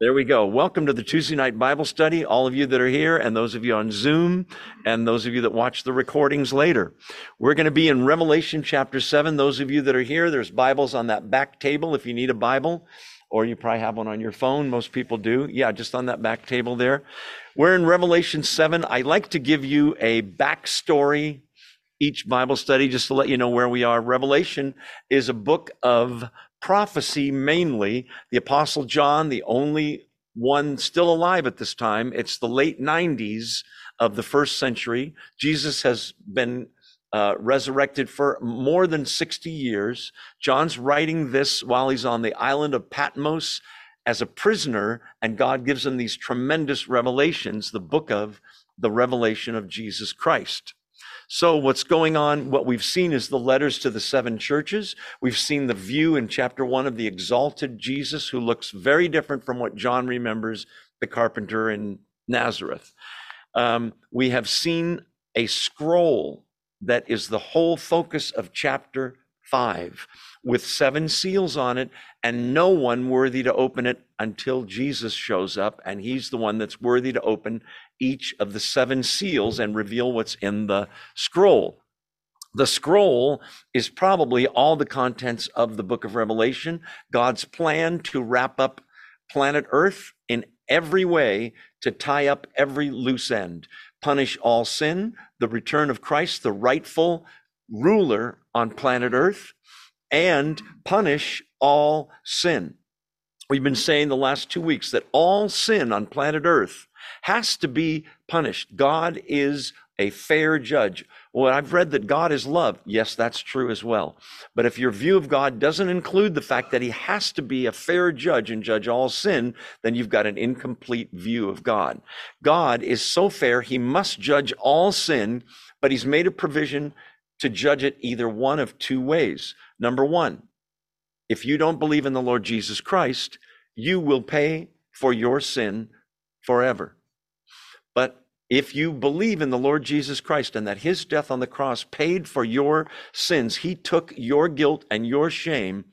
There we go. Welcome to the Tuesday night Bible study, all of you that are here, and those of you on Zoom, and those of you that watch the recordings later. We're going to be in Revelation chapter 7. Those of you that are here, there's Bibles on that back table if you need a Bible, or you probably have one on your phone. Most people do. Yeah, just on that back table there. We're in Revelation 7. I like to give you a backstory each Bible study just to let you know where we are. Revelation is a book of prophecy mainly. The Apostle John, the only one still alive at this time, it's the late 90s of the first century. Jesus has been uh, resurrected for more than 60 years. John's writing this while he's on the island of Patmos as a prisoner, and God gives him these tremendous revelations, the book of the revelation of Jesus Christ. So, what's going on, what we've seen is the letters to the seven churches. We've seen the view in chapter one of the exalted Jesus, who looks very different from what John remembers the carpenter in Nazareth. Um, we have seen a scroll that is the whole focus of chapter five with seven seals on it, and no one worthy to open it until Jesus shows up, and he's the one that's worthy to open each of the seven seals and reveal what's in the scroll. The scroll is probably all the contents of the book of Revelation, God's plan to wrap up planet Earth in every way to tie up every loose end, punish all sin, the return of Christ, the rightful ruler on planet Earth, and punish all sin. We've been saying the last two weeks that all sin on planet Earth has to be punished. God is a fair judge. Well, I've read that God is love. Yes, that's true as well. But if your view of God doesn't include the fact that he has to be a fair judge and judge all sin, then you've got an incomplete view of God. God is so fair, he must judge all sin, but he's made a provision to judge it either one of two ways. Number one, if you don't believe in the Lord Jesus Christ, you will pay for your sin forever. If you believe in the Lord Jesus Christ and that his death on the cross paid for your sins, he took your guilt and your shame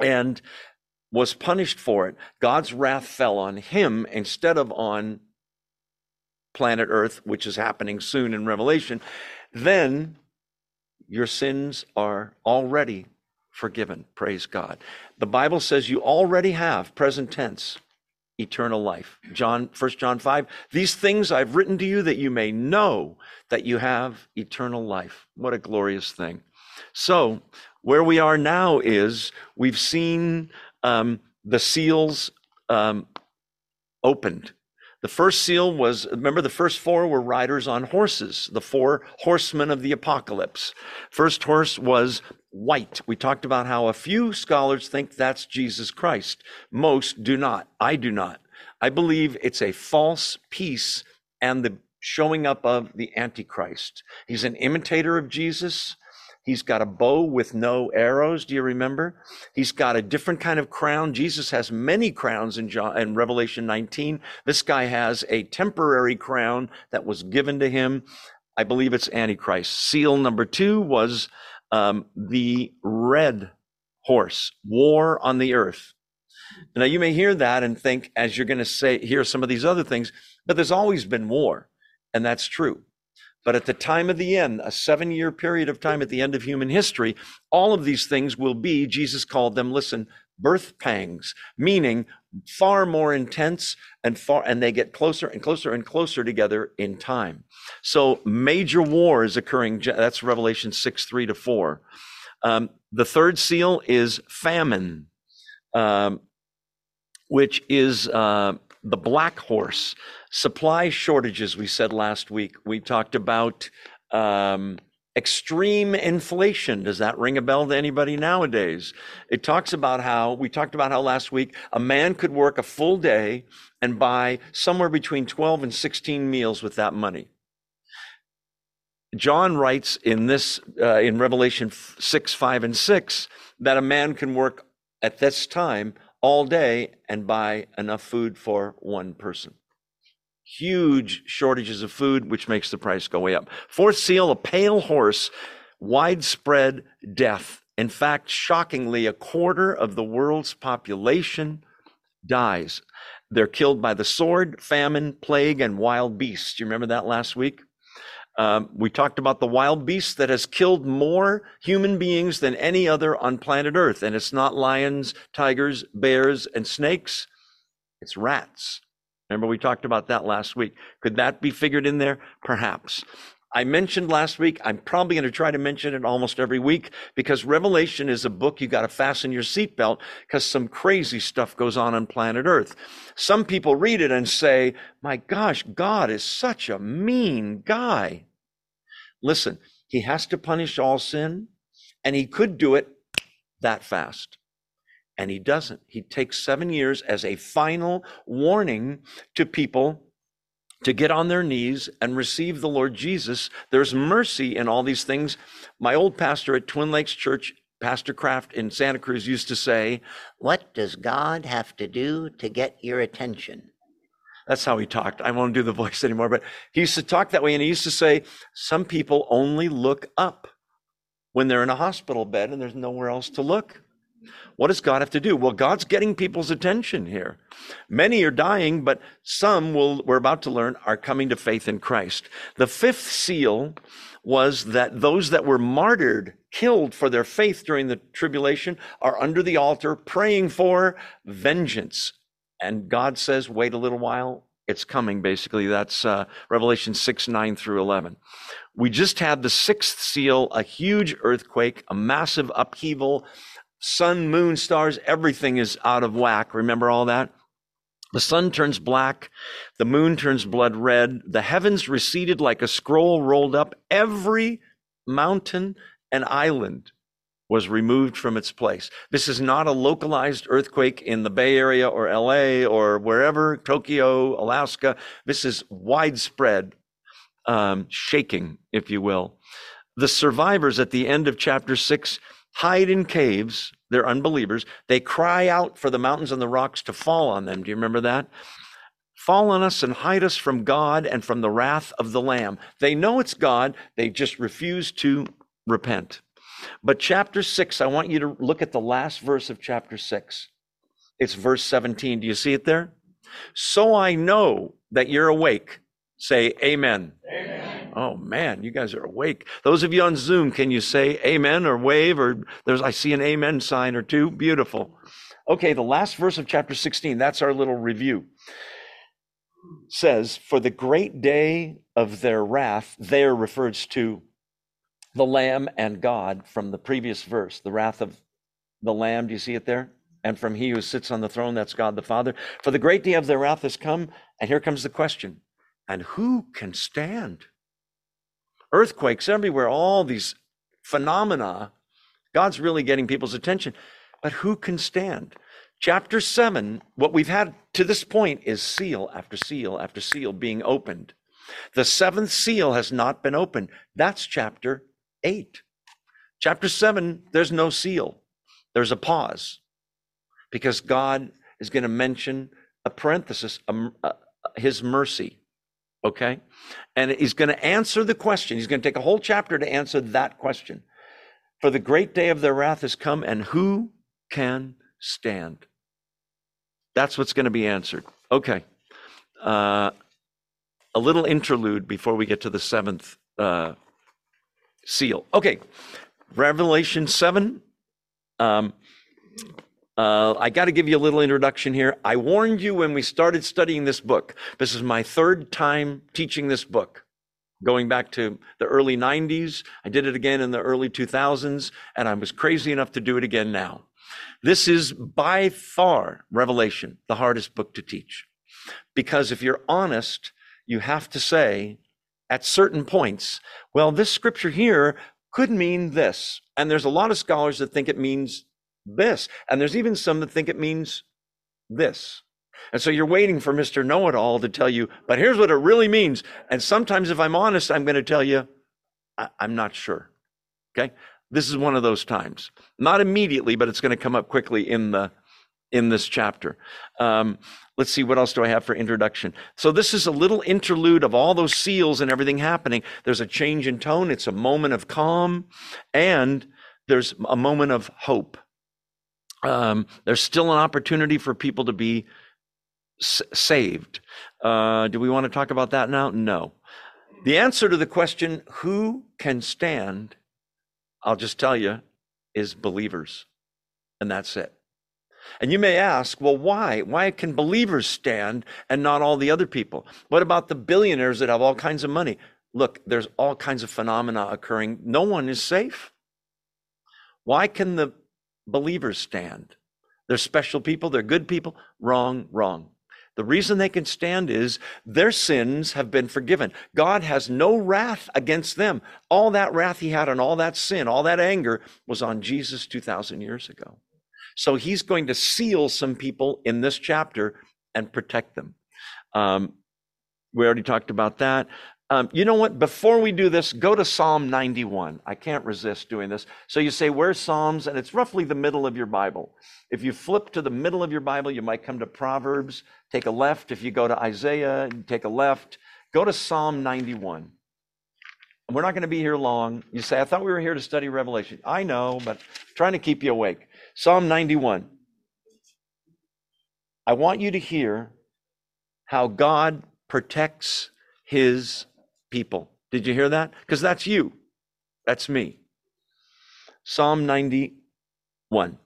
and was punished for it. God's wrath fell on him instead of on planet Earth, which is happening soon in Revelation. Then your sins are already forgiven. Praise God. The Bible says you already have, present tense, eternal life. John, 1 John 5, these things I've written to you that you may know that you have eternal life. What a glorious thing. So, where we are now is we've seen um, the seals um, opened. The first seal was, remember, the first four were riders on horses, the four horsemen of the apocalypse. First horse was white. We talked about how a few scholars think that's Jesus Christ. Most do not. I do not. I believe it's a false peace and the showing up of the Antichrist. He's an imitator of Jesus. He's got a bow with no arrows. Do you remember? He's got a different kind of crown. Jesus has many crowns in, John, in Revelation 19. This guy has a temporary crown that was given to him. I believe it's Antichrist. Seal number two was um, the red horse, war on the earth. Now, you may hear that and think, as you're going to say, hear some of these other things, but there's always been war, and that's true. But at the time of the end, a seven year period of time at the end of human history, all of these things will be, Jesus called them, listen, birth pangs, meaning far more intense and far, and they get closer and closer and closer together in time. So major war is occurring. That's Revelation 6, 3 to 4. Um, the third seal is famine, um, which is uh, the black horse. Supply shortages, we said last week. We talked about um, extreme inflation. Does that ring a bell to anybody nowadays? It talks about how, we talked about how last week a man could work a full day and buy somewhere between 12 and 16 meals with that money. John writes in this, uh, in Revelation 6, 5, and 6, that a man can work at this time all day and buy enough food for one person huge shortages of food, which makes the price go way up. Fourth seal, a pale horse, widespread death. In fact, shockingly, a quarter of the world's population dies. They're killed by the sword, famine, plague, and wild beasts. You remember that last week? Um, we talked about the wild beast that has killed more human beings than any other on planet Earth. And it's not lions, tigers, bears, and snakes. It's rats. Remember, we talked about that last week. Could that be figured in there? Perhaps. I mentioned last week, I'm probably going to try to mention it almost every week because Revelation is a book you got to fasten your seatbelt because some crazy stuff goes on on planet Earth. Some people read it and say, My gosh, God is such a mean guy. Listen, he has to punish all sin, and he could do it that fast. And he doesn't. He takes seven years as a final warning to people to get on their knees and receive the Lord Jesus. There's mercy in all these things. My old pastor at Twin Lakes Church, Pastor Kraft in Santa Cruz, used to say, What does God have to do to get your attention? That's how he talked. I won't do the voice anymore, but he used to talk that way. And he used to say, Some people only look up when they're in a hospital bed and there's nowhere else to look. What does God have to do? Well, God's getting people's attention here. Many are dying, but some will, we're about to learn, are coming to faith in Christ. The fifth seal was that those that were martyred, killed for their faith during the tribulation, are under the altar praying for vengeance. And God says, wait a little while. It's coming, basically. That's uh, Revelation 6, 9 through 11. We just had the sixth seal, a huge earthquake, a massive upheaval sun, moon, stars, everything is out of whack. Remember all that? The sun turns black, the moon turns blood red, the heavens receded like a scroll rolled up. Every mountain and island was removed from its place. This is not a localized earthquake in the Bay Area or LA or wherever, Tokyo, Alaska. This is widespread um, shaking, if you will. The survivors at the end of chapter six hide in caves. They're unbelievers. They cry out for the mountains and the rocks to fall on them. Do you remember that? Fall on us and hide us from God and from the wrath of the Lamb. They know it's God, they just refuse to repent. But chapter 6, I want you to look at the last verse of chapter 6. It's verse 17. Do you see it there? So I know that you're awake. Say amen. Amen. Oh man, you guys are awake. Those of you on Zoom, can you say amen or wave or there's I see an amen sign or two? Beautiful. Okay, the last verse of chapter 16, that's our little review. Says, For the great day of their wrath, there refers to the Lamb and God from the previous verse, the wrath of the Lamb. Do you see it there? And from he who sits on the throne, that's God the Father. For the great day of their wrath has come, and here comes the question and who can stand? earthquakes everywhere, all these phenomena. God's really getting people's attention. But who can stand? Chapter 7, what we've had to this point is seal after seal after seal being opened. The seventh seal has not been opened. That's chapter 8. Chapter 7, there's no seal, there's a pause because God is going to mention a parenthesis, a, a, his mercy. Okay? And he's going to answer the question. He's going to take a whole chapter to answer that question. For the great day of their wrath has come, and who can stand? That's what's going to be answered. Okay. Uh, a little interlude before we get to the seventh uh, seal. Okay. Revelation 7. Um, uh, I got to give you a little introduction here. I warned you when we started studying this book. This is my third time teaching this book, going back to the early 90s. I did it again in the early 2000s, and I was crazy enough to do it again now. This is by far Revelation, the hardest book to teach. Because if you're honest, you have to say at certain points, well, this scripture here could mean this. And there's a lot of scholars that think it means this. And there's even some that think it means this. And so you're waiting for Mr. Know It All to tell you, but here's what it really means. And sometimes, if I'm honest, I'm going to tell you, I- am not sure. Okay. This is one of those times. Not immediately, but it's going to come up quickly in the in this chapter. Um, let's see, what else do I have for introduction? So, this is a little interlude of all those seals and everything happening. There's a change in tone, it's a moment of calm, and there's a moment of hope. Um, there's still an opportunity for people to be s- saved. Uh, do we want to talk about that now? No. The answer to the question, who can stand, I'll just tell you, is believers. And that's it. And you may ask, well, why? Why can believers stand and not all the other people? What about the billionaires that have all kinds of money? Look, there's all kinds of phenomena occurring. No one is safe. Why can the believers stand? They're special people, they're good people. Wrong, wrong. The reason they can stand is their sins have been forgiven. God has no wrath against them. All that wrath he had on all that sin, all that anger was on Jesus 2,000 years ago. So he's going to seal some people in this chapter and protect them. Um, we already talked about that. Um, you know what? Before we do this, go to Psalm 91. I can't resist doing this. So you say, Where's Psalms? And it's roughly the middle of your Bible. If you flip to the middle of your Bible, you might come to Proverbs. Take a left. If you go to Isaiah, take a left. Go to Psalm 91. We're not going to be here long. You say, I thought we were here to study Revelation. I know, but trying to keep you awake. Psalm 91. I want you to hear how God protects his people. Did you hear that? Because that's you. That's me. Psalm 91.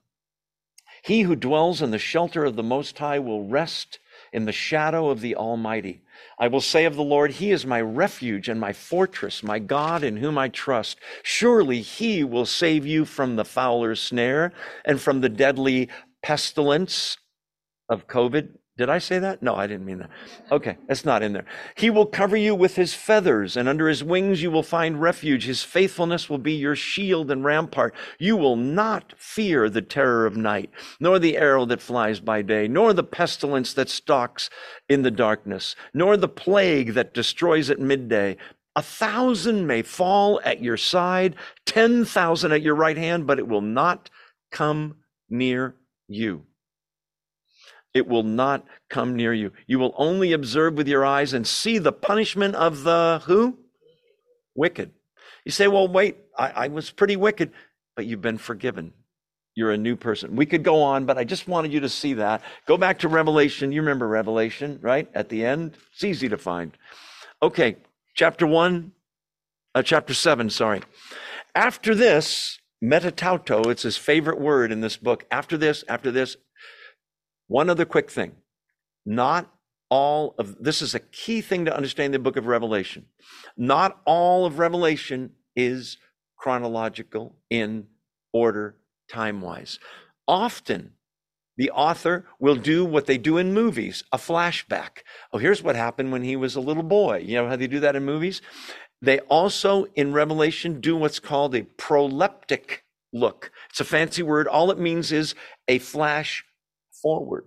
He who dwells in the shelter of the Most High will rest in the shadow of the Almighty. I will say of the Lord, He is my refuge and my fortress, my God in whom I trust. Surely He will save you from the fowler's snare and from the deadly pestilence of COVID. Did I say that? No, I didn't mean that. Okay, that's not in there. He will cover you with his feathers, and under his wings you will find refuge. His faithfulness will be your shield and rampart. You will not fear the terror of night, nor the arrow that flies by day, nor the pestilence that stalks in the darkness, nor the plague that destroys at midday. A thousand may fall at your side, ten thousand at your right hand, but it will not come near you it will not come near you. You will only observe with your eyes and see the punishment of the who? Wicked. You say, well, wait, I, I, was pretty wicked, but you've been forgiven. You're a new person. We could go on, but I just wanted you to see that. Go back to Revelation. You remember Revelation, right? At the end, it's easy to find. Okay, chapter one, uh, chapter seven, sorry. After this, meta tauta, it's his favorite word in this book. After this, after this, one other quick thing. Not all of this is a key thing to understand the book of Revelation. Not all of Revelation is chronological in order time wise. Often, the author will do what they do in movies a flashback. Oh, here's what happened when he was a little boy. You know how they do that in movies? They also, in Revelation, do what's called a proleptic look. It's a fancy word. All it means is a flash forward.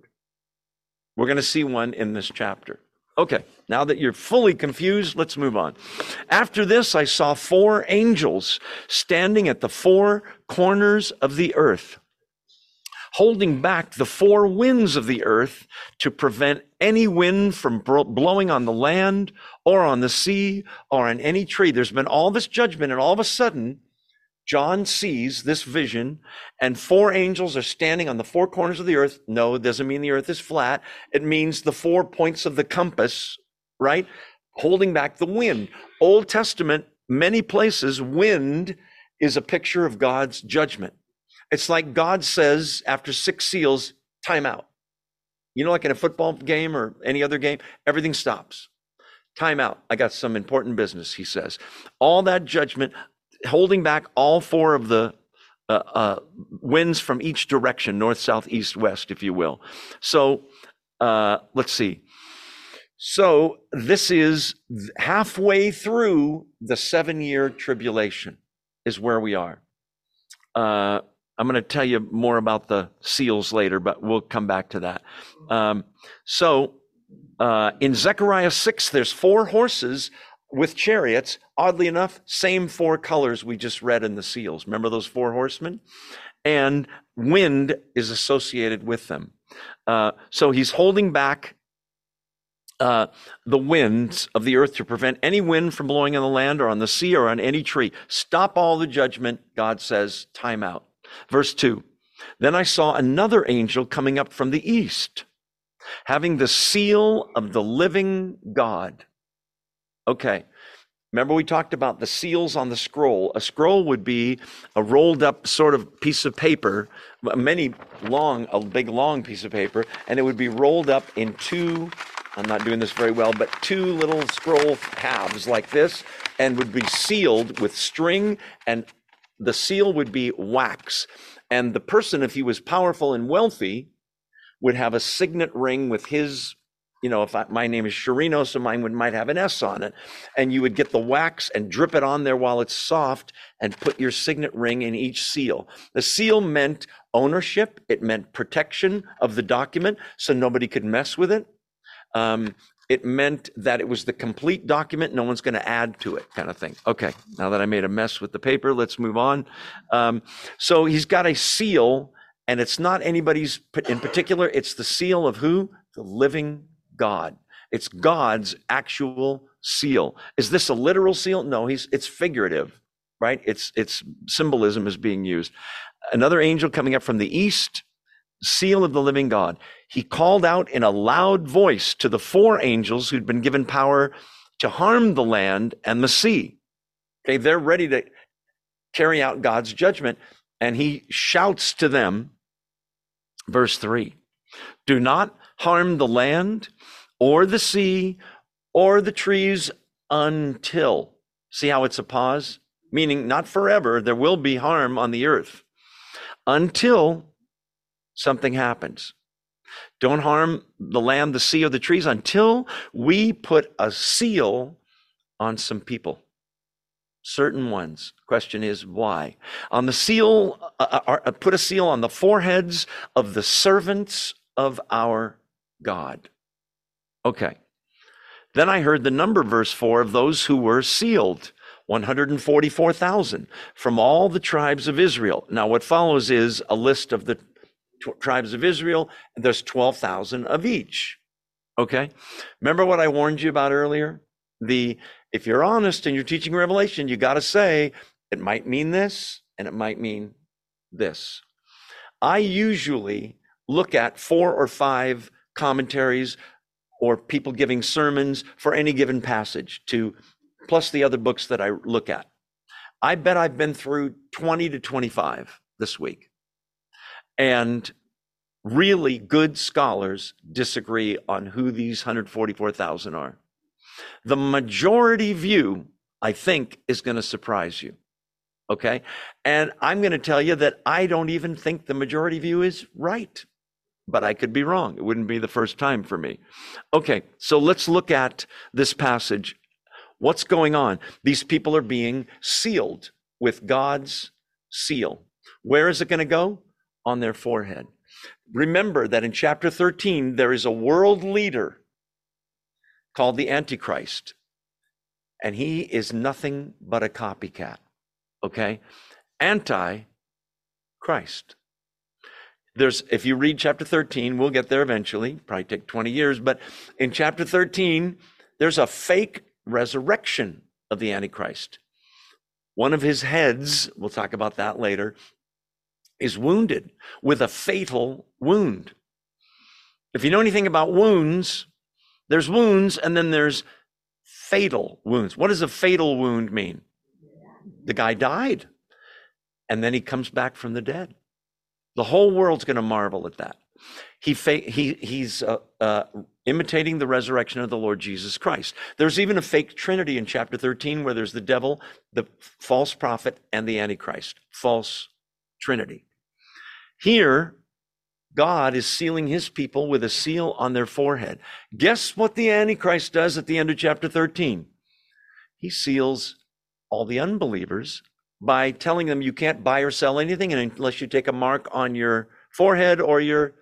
We're going to see one in this chapter. Okay, now that you're fully confused, let's move on. After this, I saw four angels standing at the four corners of the earth, holding back the four winds of the earth to prevent any wind from blowing on the land or on the sea or on any tree. There's been all this judgment, and all of a sudden, John sees this vision, and four angels are standing on the four corners of the earth. No, it doesn't mean the earth is flat. It means the four points of the compass, right? Holding back the wind. Old Testament, many places, wind is a picture of God's judgment. It's like God says after six seals, time out. You know, like in a football game or any other game, everything stops. Time out. I got some important business, he says. All that judgment, holding back all four of the uh, uh, winds from each direction north, south, east, west, if you will. So uh, let's see. So this is halfway through the seven year tribulation, is where we are. Uh, I'm going to tell you more about the seals later, but we'll come back to that. Um, so uh, in Zechariah 6, there's four horses with chariots, oddly enough, same four colors we just read in the seals. Remember those four horsemen? And wind is associated with them. Uh, so he's holding back uh, the winds of the earth to prevent any wind from blowing on the land or on the sea or on any tree. Stop all the judgment, God says, time out. Verse 2 Then I saw another angel coming up from the east, having the seal of the living God. Okay. Remember, we talked about the seals on the scroll. A scroll would be a rolled up sort of piece of paper, many long, a big long piece of paper, and it would be rolled up in two, I'm not doing this very well, but two little scroll halves like this, and would be sealed with string, and the seal would be wax. And the person, if he was powerful and wealthy, would have a signet ring with his, you know, if I, my name is Sharino, so mine would, might have an S on it. And you would get the wax and drip it on there while it's soft and put your signet ring in each seal. The seal meant ownership, it meant protection of the document so nobody could mess with it. Um, it meant that it was the complete document. No one's going to add to it, kind of thing. Okay, now that I made a mess with the paper, let's move on. Um, so he's got a seal, and it's not anybody's in particular. It's the seal of who? The living God. It's God's actual seal. Is this a literal seal? No, he's it's figurative, right? It's it's symbolism is being used. Another angel coming up from the east seal of the living God. He called out in a loud voice to the four angels who'd been given power to harm the land and the sea. Okay, they're ready to carry out God's judgment. And he shouts to them, verse 3 Do not harm the land or the sea or the trees until. See how it's a pause? Meaning, not forever, there will be harm on the earth until something happens. Don't harm the land, the sea, or the trees until we put a seal on some people. Certain ones. Question is why? On the seal, uh, uh, uh, put a seal on the foreheads of the servants of our God. Okay. Then I heard the number, verse 4, of those who were sealed 144,000 from all the tribes of Israel. Now, what follows is a list of the tribes of Israel, and there's 12,000 of each. Okay? Remember what I warned you about earlier? The if you're honest and you're teaching Revelation, you got to say it might mean this and it might mean this. I usually look at four or five commentaries or people giving sermons for any given passage to plus the other books that I look at. I bet I've been through 20 to 25 this week. And really good scholars disagree on who these 144,000 are. The majority view, I think, is going to surprise you. Okay. And I'm going to tell you that I don't even think the majority view is right, but I could be wrong. It wouldn't be the first time for me. Okay. So let's look at this passage. What's going on? These people are being sealed with God's seal. Where is it going to go? on their forehead. Remember that in chapter 13, there is a world leader called the Antichrist, and he is nothing but a copycat. Okay? Anti Christ. There's, if you read chapter 13, we'll get there eventually, probably take 20 years, but in chapter 13, there's a fake resurrection of the Antichrist. One of his heads, we'll talk about that later, is wounded with a fatal wound. If you know anything about wounds, there's wounds and then there's fatal wounds. What does a fatal wound mean? The guy died and then he comes back from the dead. The whole world's going to marvel at that. He fa- he he's uh, uh, imitating the resurrection of the Lord Jesus Christ. There's even a fake trinity in chapter 13 where there's the devil, the false prophet, and the antichrist. False Trinity. Here, God is sealing his people with a seal on their forehead. Guess what the Antichrist does at the end of chapter 13? He seals all the unbelievers by telling them you can't buy or sell anything unless you take a mark on your forehead or your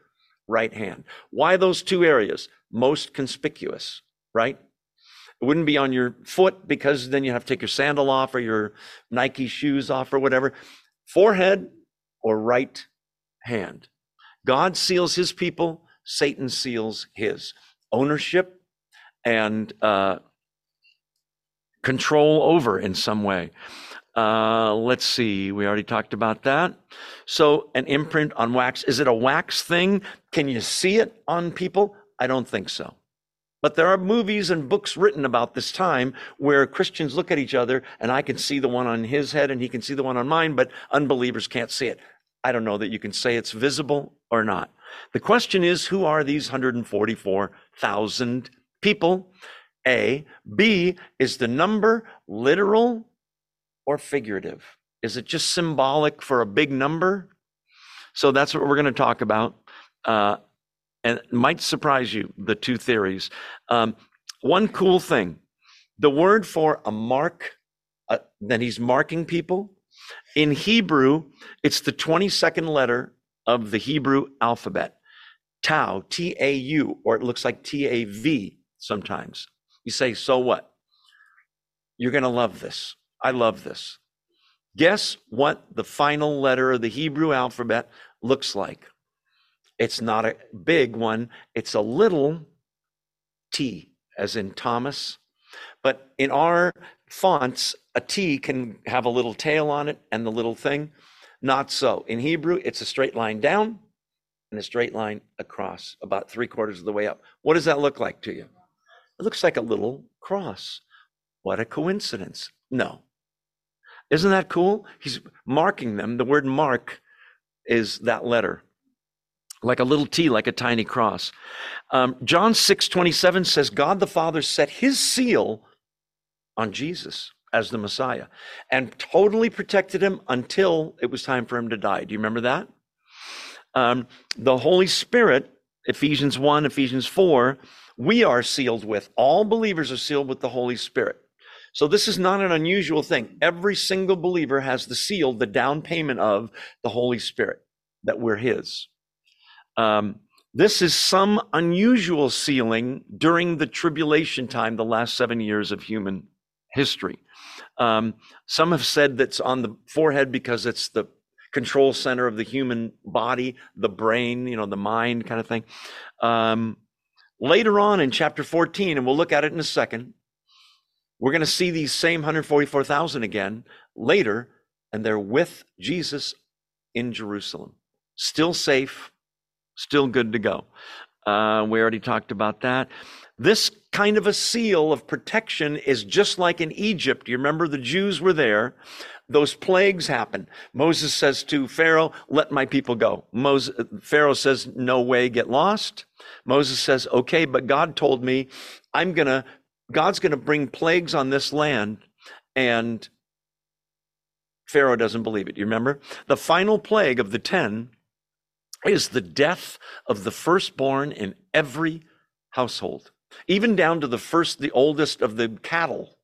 right hand. Why those two areas? Most conspicuous, right? It wouldn't be on your foot because then you have to take your sandal off or your Nike shoes off or whatever. Forehead, or right hand. God seals his people, Satan seals his. Ownership and uh, control over in some way. Uh, let's see. We already talked about that. So, an imprint on wax. Is it a wax thing? Can you see it on people? I don't think so. But there are movies and books written about this time where Christians look at each other and I can see the one on his head and he can see the one on mine, but unbelievers can't see it. I don't know that you can say it's visible or not. The question is who are these 144,000 people? A. B. Is the number literal or figurative? Is it just symbolic for a big number? So that's what we're going to talk about. Uh, and it might surprise you the two theories. Um, one cool thing the word for a mark, uh, that he's marking people, in Hebrew, it's the 22nd letter of the Hebrew alphabet. Tau, T A U, or it looks like T A V sometimes. You say, so what? You're going to love this. I love this. Guess what the final letter of the Hebrew alphabet looks like? It's not a big one, it's a little T, as in Thomas. But in our fonts, a T can have a little tail on it and the little thing. Not so. In Hebrew, it's a straight line down and a straight line across, about three quarters of the way up. What does that look like to you? It looks like a little cross. What a coincidence. No. Isn't that cool? He's marking them. The word mark is that letter like a little T, like a tiny cross. Um, John 6 27 says, God the Father set his seal on Jesus as the Messiah and totally protected him until it was time for him to die. Do you remember that? Um, the Holy Spirit, Ephesians 1, Ephesians 4, we are sealed with. All believers are sealed with the Holy Spirit. So this is not an unusual thing. Every single believer has the seal, the down payment of the Holy Spirit, that we're his. Um, this is some unusual sealing during the tribulation time, the last seven years of human history. Um, some have said that's on the forehead because it's the control center of the human body, the brain, you know, the mind kind of thing. Um, later on in chapter 14, and we'll look at it in a second, we're going to see these same 144,000 again later, and they're with Jesus in Jerusalem, still safe, still good to go. Uh, we already talked about that. This kind of a seal of protection is just like in Egypt. You remember the Jews were there. Those plagues happen. Moses says to Pharaoh, let my people go. Moses, Pharaoh says, no way, get lost. Moses says, okay, but God told me I'm going to, God's going to bring plagues on this land and Pharaoh doesn't believe it. You remember? The final plague of the 10 is the death of the firstborn in every household, even down to the first, the oldest of the cattle,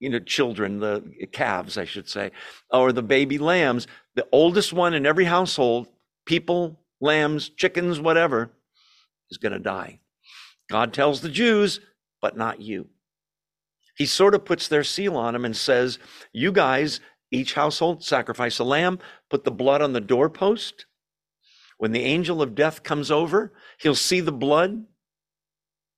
you know, children, the calves, I should say, or the baby lambs. The oldest one in every household, people, lambs, chickens, whatever, is going to die. God tells the Jews, but not you. He sort of puts their seal on them and says, You guys, each household, sacrifice a lamb, put the blood on the doorpost when the angel of death comes over, he'll see the blood,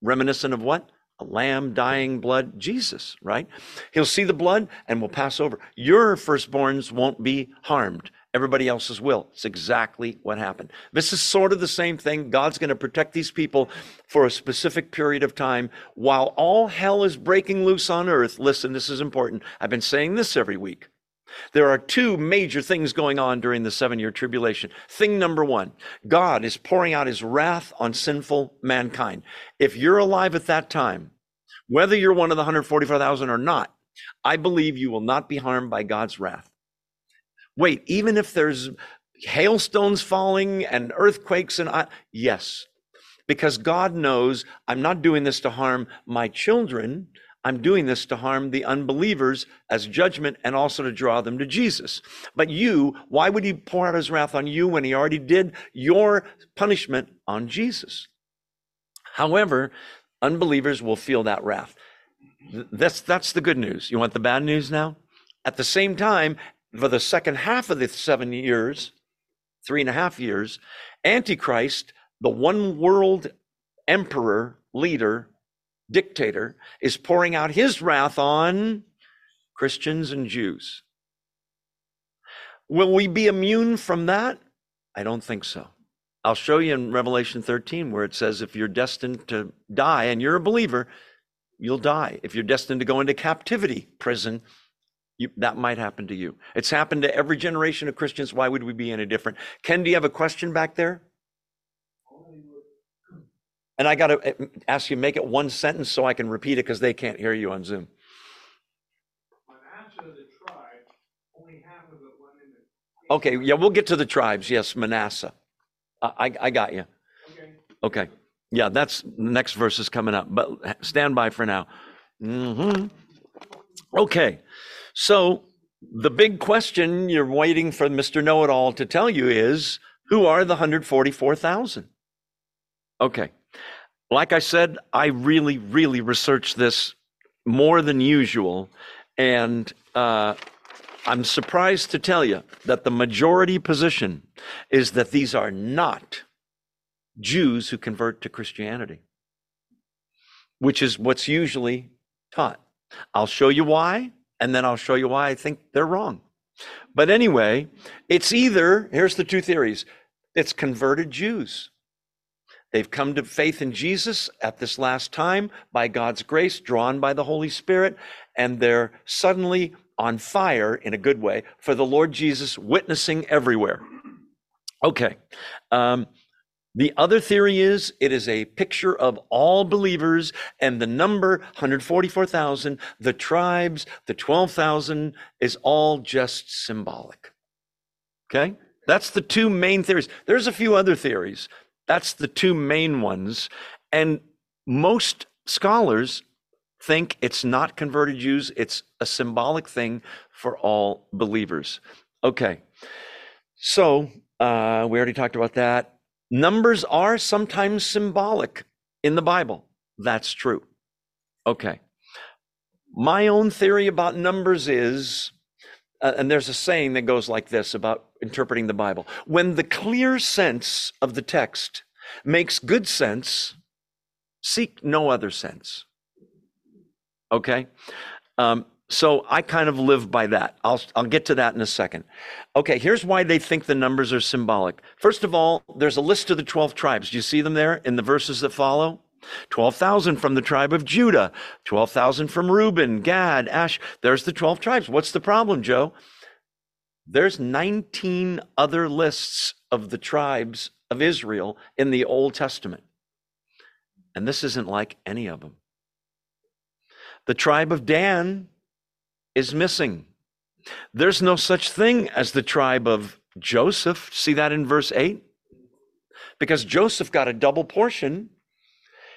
reminiscent of what? A lamb dying blood, Jesus, right? He'll see the blood and will pass over. Your firstborns won't be harmed. Everybody else's will. It's exactly what happened. This is sort of the same thing. God's going to protect these people for a specific period of time while all hell is breaking loose on earth. Listen, this is important. I've been saying this every week. There are two major things going on during the seven year tribulation. Thing number one God is pouring out his wrath on sinful mankind. If you're alive at that time, whether you're one of the 144,000 or not, I believe you will not be harmed by God's wrath. Wait, even if there's hailstones falling and earthquakes and I, yes, because God knows I'm not doing this to harm my children. I'm doing this to harm the unbelievers as judgment and also to draw them to Jesus. But you, why would he pour out his wrath on you when he already did your punishment on Jesus? However, unbelievers will feel that wrath. That's, that's the good news. You want the bad news now? At the same time, for the second half of the seven years, three and a half years, Antichrist, the one world emperor leader, dictator is pouring out his wrath on Christians and Jews. Will we be immune from that? I don't think so. I'll show you in Revelation 13 where it says if you're destined to die and you're a believer, you'll die. If you're destined to go into captivity, prison, you, that might happen to you. It's happened to every generation of Christians. Why would we be any different? Ken, do you have a question back there? And I got to eh, ask you, make it one sentence so I can repeat it because they can't hear you on Zoom. Okay, yeah, we'll get to the tribes. Yes, Manasseh. I, I got you. Okay. Okay. Yeah, that's next verse is coming up, but stand by for now. Mm-hmm. Okay. So the big question you're waiting for Mr. Know It All to tell you is who are the 144,000? Okay. Like I said, I really, really researched this more than usual. And uh, I'm surprised to tell you that the majority position is that these are not Jews who convert to Christianity, which is what's usually taught. I'll show you why, and then I'll show you why I think they're wrong. But anyway, it's either, here's the two theories it's converted Jews. They've come to faith in Jesus at this last time by God's grace, drawn by the Holy Spirit, and they're suddenly on fire in a good way for the Lord Jesus, witnessing everywhere. Okay. Um, the other theory is it is a picture of all believers and the number 144,000, the tribes, the 12,000 is all just symbolic. Okay? That's the two main theories. There's a few other theories. That's the two main ones. And most scholars think it's not converted Jews, it's a symbolic thing for all believers. Okay, so uh, we already talked about that. Numbers are sometimes symbolic in the Bible. That's true. Okay. My own theory about numbers is, uh, and there's a saying that goes like this about interpreting the Bible when the clear sense of the text makes good sense, seek no other sense. Okay. Um, so I kind of live by that. I'll, I'll get to that in a second. Okay, here's why they think the numbers are symbolic. First of all, there's a list of the 12 tribes. Do you see them there in the verses that follow? 12,000 from the tribe of Judah, 12,000 from Reuben, Gad, Ash. There's the 12 tribes. What's the problem, Joe? There's 19 other lists of the tribes of Israel in the Old Testament. And this isn't like any of them. The tribe of Dan is missing. There's no such thing as the tribe of Joseph. See that in verse 8? Because Joseph got a double portion.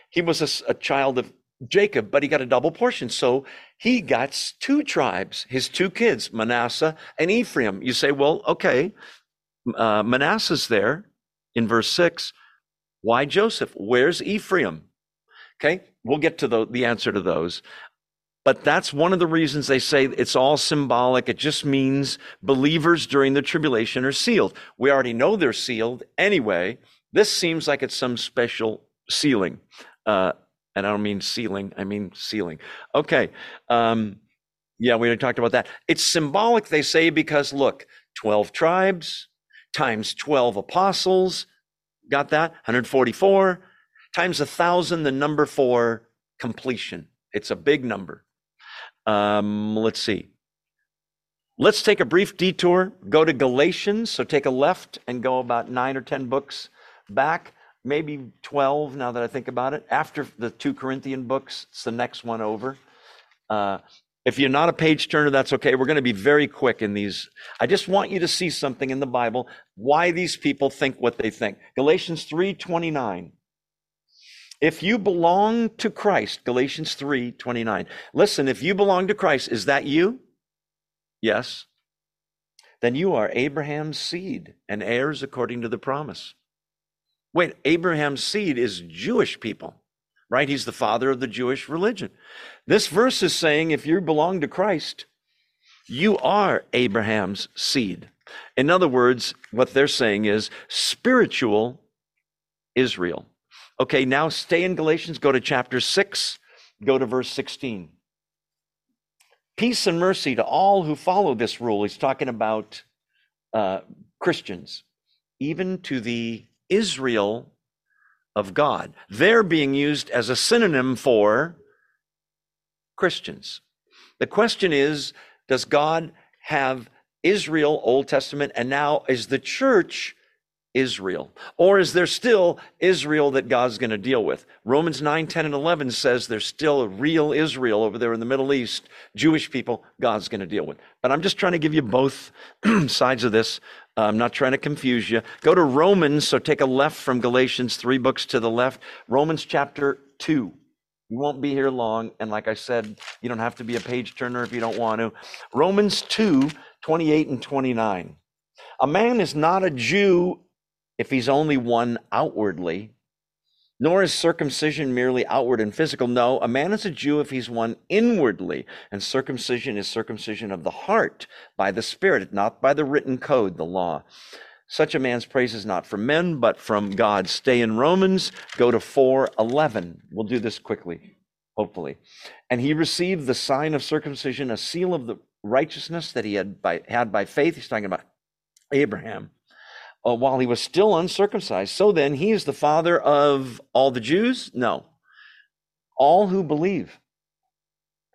He was a, a, child of Jacob, but he got a double portion. So he got two tribes, his two kids, Manasseh and Ephraim. You say, well, okay, uh, Manasseh's there in verse 6. Why Joseph? Where's Ephraim? Okay, we'll get to the, the answer to those. But that's one of the reasons they say it's all symbolic. It just means believers during the tribulation are sealed. We already know they're sealed anyway. This seems like it's some special sealing. Uh, and I don't mean sealing, I mean sealing. Okay. Um, yeah, we already talked about that. It's symbolic, they say, because look, 12 tribes times 12 apostles. Got that? 144 times a thousand, the number for completion. It's a big number. Um, let's see. Let's take a brief detour, go to Galatians. So take a left and go about nine or 10 books back, maybe 12 now that I think about it. After the two Corinthian books, it's the next one over. Uh, if you're not a page turner, that's okay. We're going to be very quick in these. I just want you to see something in the Bible, why these people think what they think. Galatians 3:29. If you belong to Christ, Galatians 3 29. Listen, if you belong to Christ, is that you? Yes. Then you are Abraham's seed and heirs according to the promise. Wait, Abraham's seed is Jewish people, right? He's the father of the Jewish religion. This verse is saying if you belong to Christ, you are Abraham's seed. In other words, what they're saying is spiritual Israel. Okay, now stay in Galatians, go to chapter 6, go to verse 16. Peace and mercy to all who follow this rule. He's talking about uh, Christians, even to the Israel of God. They're being used as a synonym for Christians. The question is Does God have Israel, Old Testament, and now is the church Israel? Or is there still Israel that God's going to deal with? Romans 9, 10, and 11 says there's still a real Israel over there in the Middle East, Jewish people God's going to deal with. But I'm just trying to give you both sides of this. I'm not trying to confuse you. Go to Romans, so take a left from Galatians, three books to the left. Romans chapter 2. You won't be here long. And like I said, you don't have to be a page turner if you don't want to. Romans 2, 28 and 29. A man is not a Jew if he's only one outwardly, nor is circumcision merely outward and physical. No, a man is a Jew if he's one inwardly, and circumcision is circumcision of the heart by the Spirit, not by the written code, the law. Such a man's praise is not from men, but from God. Stay in Romans, go to 411. We'll do this quickly, hopefully. And he received the sign of circumcision, a seal of the righteousness that he had by, had by faith. He's talking about Abraham uh, while he was still uncircumcised. So then, he is the father of all the Jews? No. All who believe,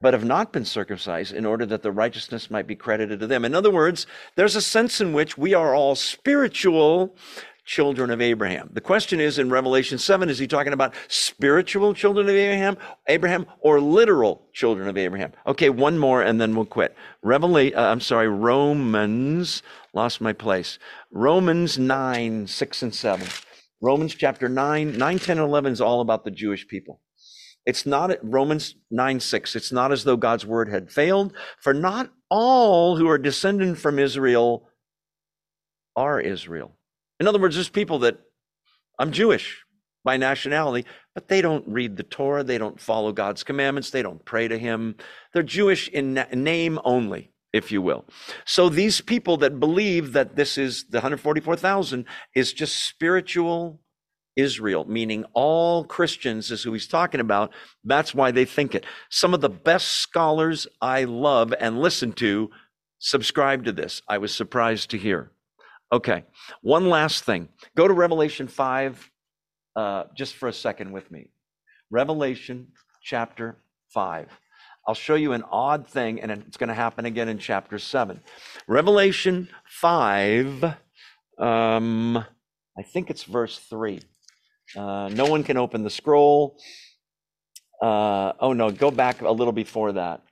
but have not been circumcised, in order that the righteousness might be credited to them. In other words, there's a sense in which we are all spiritual children of Abraham. The question is in Revelation 7 is he talking about spiritual children of Abraham, Abraham or literal children of Abraham? Okay, one more and then we'll quit. Revelation uh, I'm sorry, Romans lost my place. Romans 9, 6 and 7. Romans chapter 9, 9, 10, and 11 is all about the Jewish people. It's not Romans 9, 6. It's not as though God's word had failed, for not all who are descended from Israel are Israel. In other words, there's people that I'm Jewish by nationality, but they don't read the Torah. They don't follow God's commandments. They don't pray to Him. They're Jewish in name only, if you will. So these people that believe that this is the 144,000 is just spiritual Israel, meaning all Christians is who he's talking about. That's why they think it. Some of the best scholars I love and listen to subscribe to this. I was surprised to hear. Okay, one last thing. Go to Revelation 5 uh, just for a second with me. Revelation chapter 5. I'll show you an odd thing, and it's going to happen again in chapter 7. Revelation 5, um, I think it's verse 3. Uh, no one can open the scroll. Uh, oh, no, go back a little before that.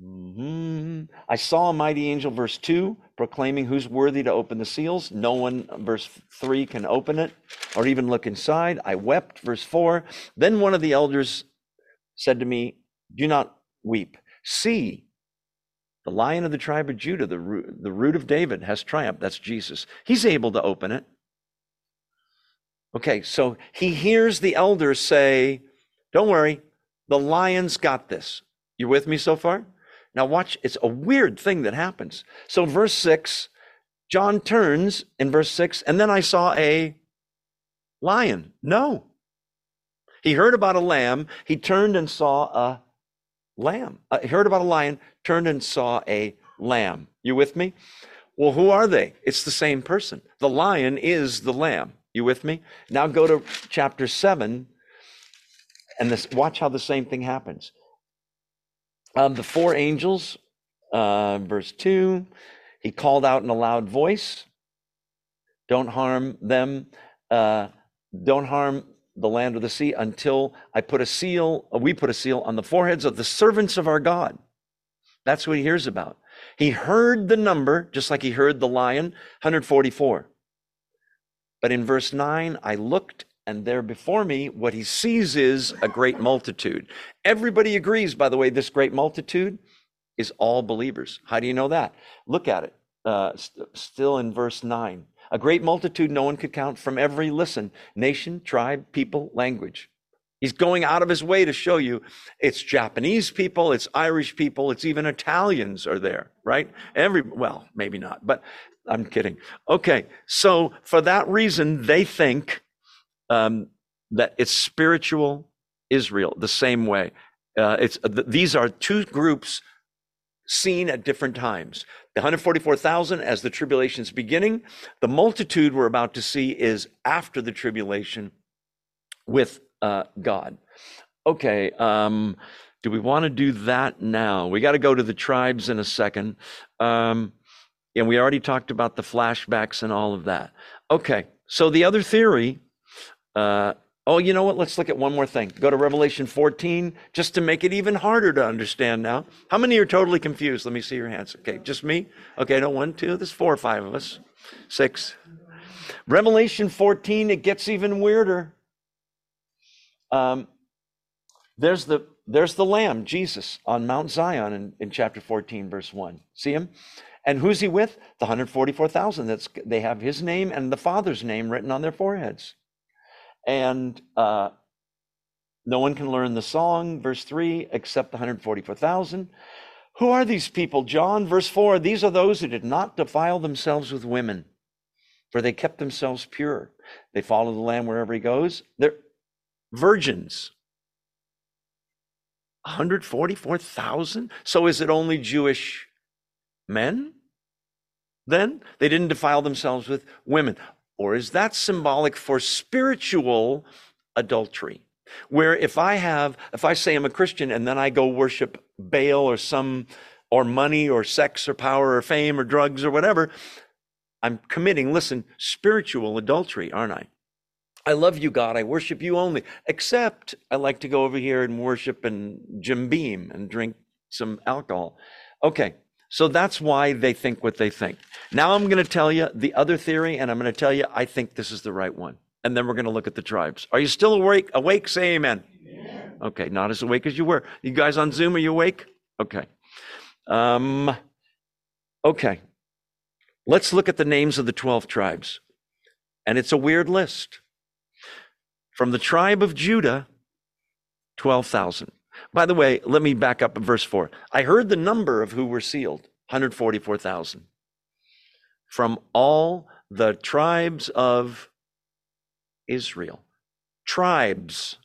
Mm-hmm. I saw a mighty angel, verse 2, proclaiming who's worthy to open the seals. No one, verse 3, can open it or even look inside. I wept, verse 4. Then one of the elders said to me, Do not weep. See, the lion of the tribe of Judah, the root, the root of David, has triumphed. That's Jesus. He's able to open it. Okay, so he hears the elders say, Don't worry, the lion's got this. You with me so far? Now, watch, it's a weird thing that happens. So, verse 6, John turns in verse 6, and then I saw a lion. No. He heard about a lamb. He turned and saw a lamb. Uh, heard about a lion, turned and saw a lamb. You with me? Well, who are they? It's the same person. The lion is the lamb. You with me? Now go to chapter 7 and this, watch how the same thing happens. Um, the four angels, uh, verse 2, he called out in a loud voice, Don't harm them, uh, don't harm the land or the sea until I put a seal, uh, we put a seal on the foreheads of the servants of our God. That's what he hears about. He heard the number, just like he heard the lion, 144. But in verse 9, I looked and there before me, what he sees is a great multitude. Everybody agrees, by the way, this great multitude is all believers. How do you know that? Look at it, uh, st- still in verse 9. A great multitude no one could count from every listen, nation, tribe, people, language. He's going out of his way to show you it's Japanese people, it's Irish people, it's even Italians are there, right? Every, well, maybe not, but I'm kidding. Okay, so for that reason, they think um, that it's spiritual Israel the same way. Uh, it's th- these are two groups seen at different times. The 144,000 as the tribulation's beginning. The multitude we're about to see is after the tribulation with uh, God. Okay, um, do we want to do that now? We got to go to the tribes in a second. Um, and we already talked about the flashbacks and all of that. Okay, so the other theory. Uh, oh, you know what? Let's look at one more thing. Go to Revelation 14 just to make it even harder to understand now. How many are totally confused? Let me see your hands. Okay, just me? Okay, no, one, two. There's four or five of us. Six. Revelation 14, it gets even weirder. Um, there's the there's the Lamb, Jesus, on Mount Zion in, in chapter 14, verse 1. See him? And who's he with? The 144,000. That's they have his name and the Father's name written on their foreheads. And uh, no one can learn the song, verse 3, except the 144,000. Who are these people, John? Verse 4 These are those who did not defile themselves with women, for they kept themselves pure. They follow the Lamb wherever he goes. They're virgins. 144,000? So is it only Jewish men? Then they didn't defile themselves with women. Or is that symbolic for spiritual adultery? Where if I have, if I say I'm a Christian and then I go worship Baal or some, or money or sex or power or fame or drugs or whatever, I'm committing, listen, spiritual adultery, aren't I? I love you, God. I worship you only. Except I like to go over here and worship and Jim Beam and drink some alcohol. Okay, so that's why they think what they think. Now I'm going to tell you the other theory, and I'm going to tell you I think this is the right one. And then we're going to look at the tribes. Are you still awake? Awake? Say amen. amen. Okay, not as awake as you were. You guys on Zoom, are you awake? Okay. Um, okay. Let's look at the names of the 12 tribes. And it's a weird list. From the tribe of Judah, 12,000. By the way, let me back up verse 4. I heard the number of who were sealed 144,000. From all the tribes of Israel. Tribes.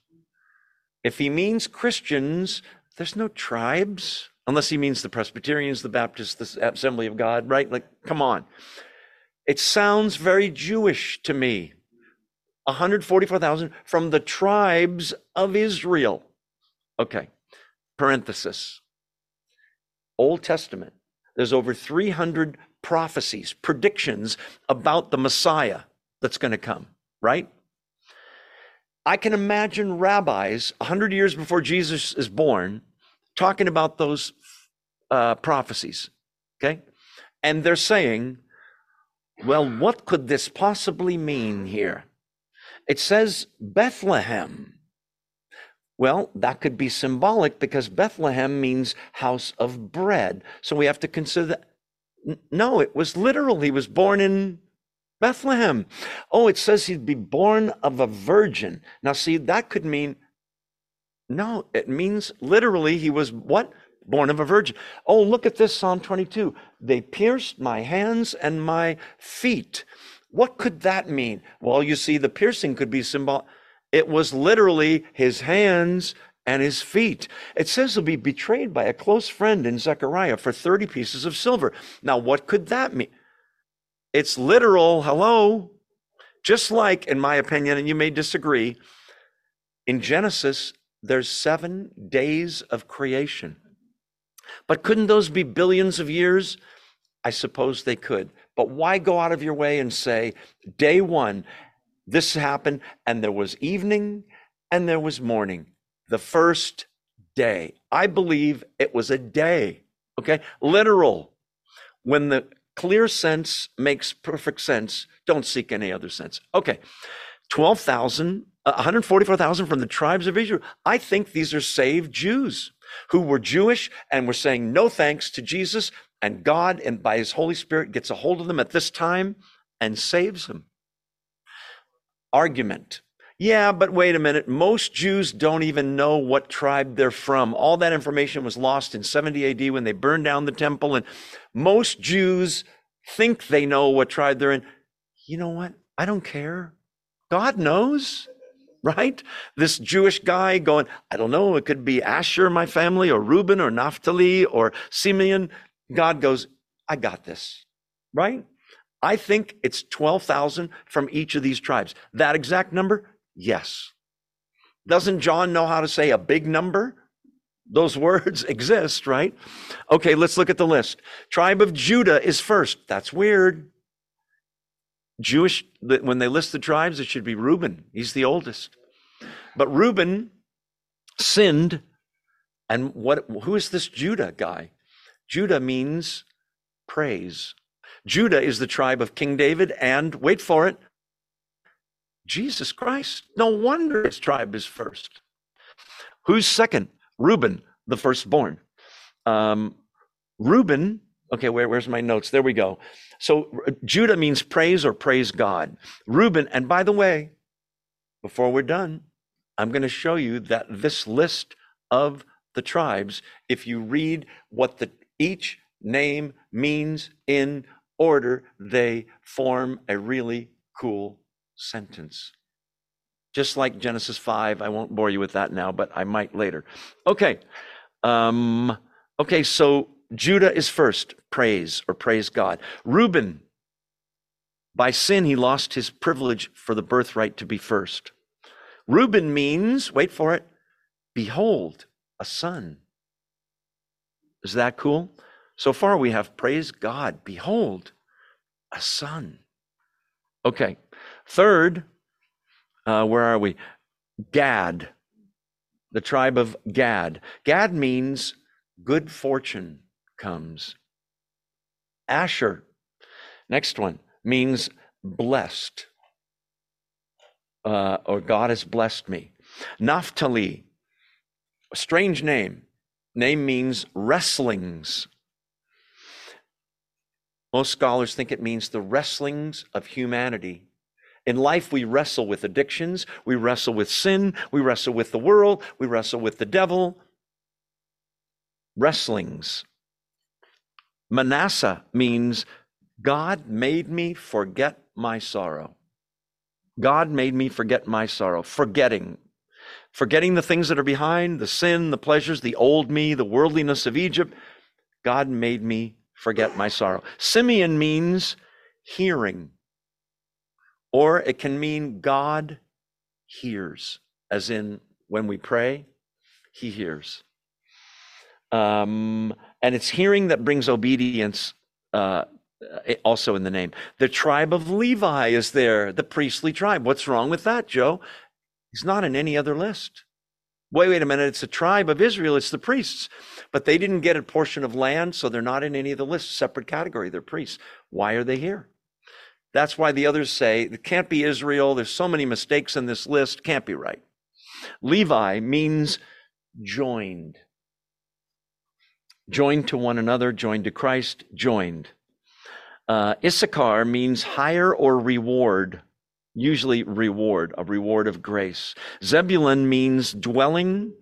If he means Christians, there's no tribes, unless he means the Presbyterians, the Baptists, the Assembly of God, right? Like, come on. It sounds very Jewish to me. 144,000 from the tribes of Israel. Okay, parenthesis. Old Testament, there's over 300 prophecies, predictions about the Messiah that's going to come, right? I can imagine rabbis 100 years before Jesus is born talking about those uh, prophecies, okay? And they're saying, well, what could this possibly mean here? It says Bethlehem. Well, that could be symbolic because Bethlehem means house of bread. So we have to consider that. No, it was literal. He was born in Bethlehem. Oh, it says he'd be born of a virgin. Now, see, that could mean no, it means literally he was what? Born of a virgin. Oh, look at this Psalm 22. They pierced my hands and my feet. What could that mean? Well, you see, the piercing could be symbol. It was literally his hands and his feet. It says he'll be betrayed by a close friend in Zechariah for 30 pieces of silver. Now, what could that mean? It's literal. Hello. Just like, in my opinion, and you may disagree, in Genesis, there's seven days of creation. But couldn't those be billions of years? I suppose they could. But why go out of your way and say, day one, this happened, and there was evening and there was morning, the first day. I believe it was a day, okay? Literal. When the clear sense makes perfect sense, don't seek any other sense. Okay, 12,000, uh, 144,000 from the tribes of Israel. I think these are saved Jews who were Jewish and were saying no thanks to Jesus and God, and by his Holy Spirit, gets a hold of them at this time and saves them. Argument. Yeah, but wait a minute. Most Jews don't even know what tribe they're from. All that information was lost in 70 AD when they burned down the temple. And most Jews think they know what tribe they're in. You know what? I don't care. God knows. right? This Jewish guy going, I don't know, it could be Asher, my family, or Reuben, or Naphtali, or Simeon. God goes, I got this, right? I think it's 12,000 from each of these tribes. That exact number? Yes. Doesn't John know how to say a big number? Those words exist, right? Okay, let's look at the list. Tribe of Judah is first. That's weird. Jewish, when they list the tribes, it should be Reuben. He's the oldest. But Reuben sinned. And what, who is this Judah guy? Judah means praise. Judah is the tribe of King David and, wait for it, Jesus Christ. No wonder his tribe is first. Who's second? Reuben, the firstborn. Um, Reuben, okay, where, where's my notes? There we go. So Judah means praise or praise God. Reuben, and by the way, before we're done, I'm going to show you that this list of the tribes, if you read what the each name means in order, they form a really cool sentence. Just like Genesis 5, I won't bore you with that now, but I might later. Okay. Um, okay, so Judah is first, praise or praise God. Reuben, by sin, he lost his privilege for the birthright to be first. Reuben means, wait for it, behold, a son. Is that cool? So far, we have praise God, behold, a son. Okay, Third, uh, where are we? Gad, the tribe of Gad. Gad means good fortune comes. Asher, next one, means blessed, uh, or God has blessed me. Naphtali, a strange name. Name means wrestlings. Most scholars think it means the wrestlings of humanity in life, we wrestle with addictions, we wrestle with sin, we wrestle with the world, we wrestle with the devil. Wrestlings. Manasseh means God made me forget my sorrow. God made me forget my sorrow, forgetting. Forgetting the things that are behind, the sin, the pleasures, the old me, the worldliness of Egypt. God made me forget my sorrow. Simeon means hearing. Or it can mean God hears, as in when we pray, he hears. Um, and it's hearing that brings obedience uh, also in the name. The tribe of Levi is there, the priestly tribe. What's wrong with that, Joe? He's not in any other list. Wait, wait a minute. It's a tribe of Israel. It's the priests. But they didn't get a portion of land, so they're not in any of the lists. Separate category. They're priests. Why are they here? That's why the others say it can't be Israel. There's so many mistakes in this list. Can't be right. Levi means joined. Joined to one another, joined to Christ, joined. Uh, Issachar means hire or reward, usually reward, a reward of grace. Zebulun means dwelling,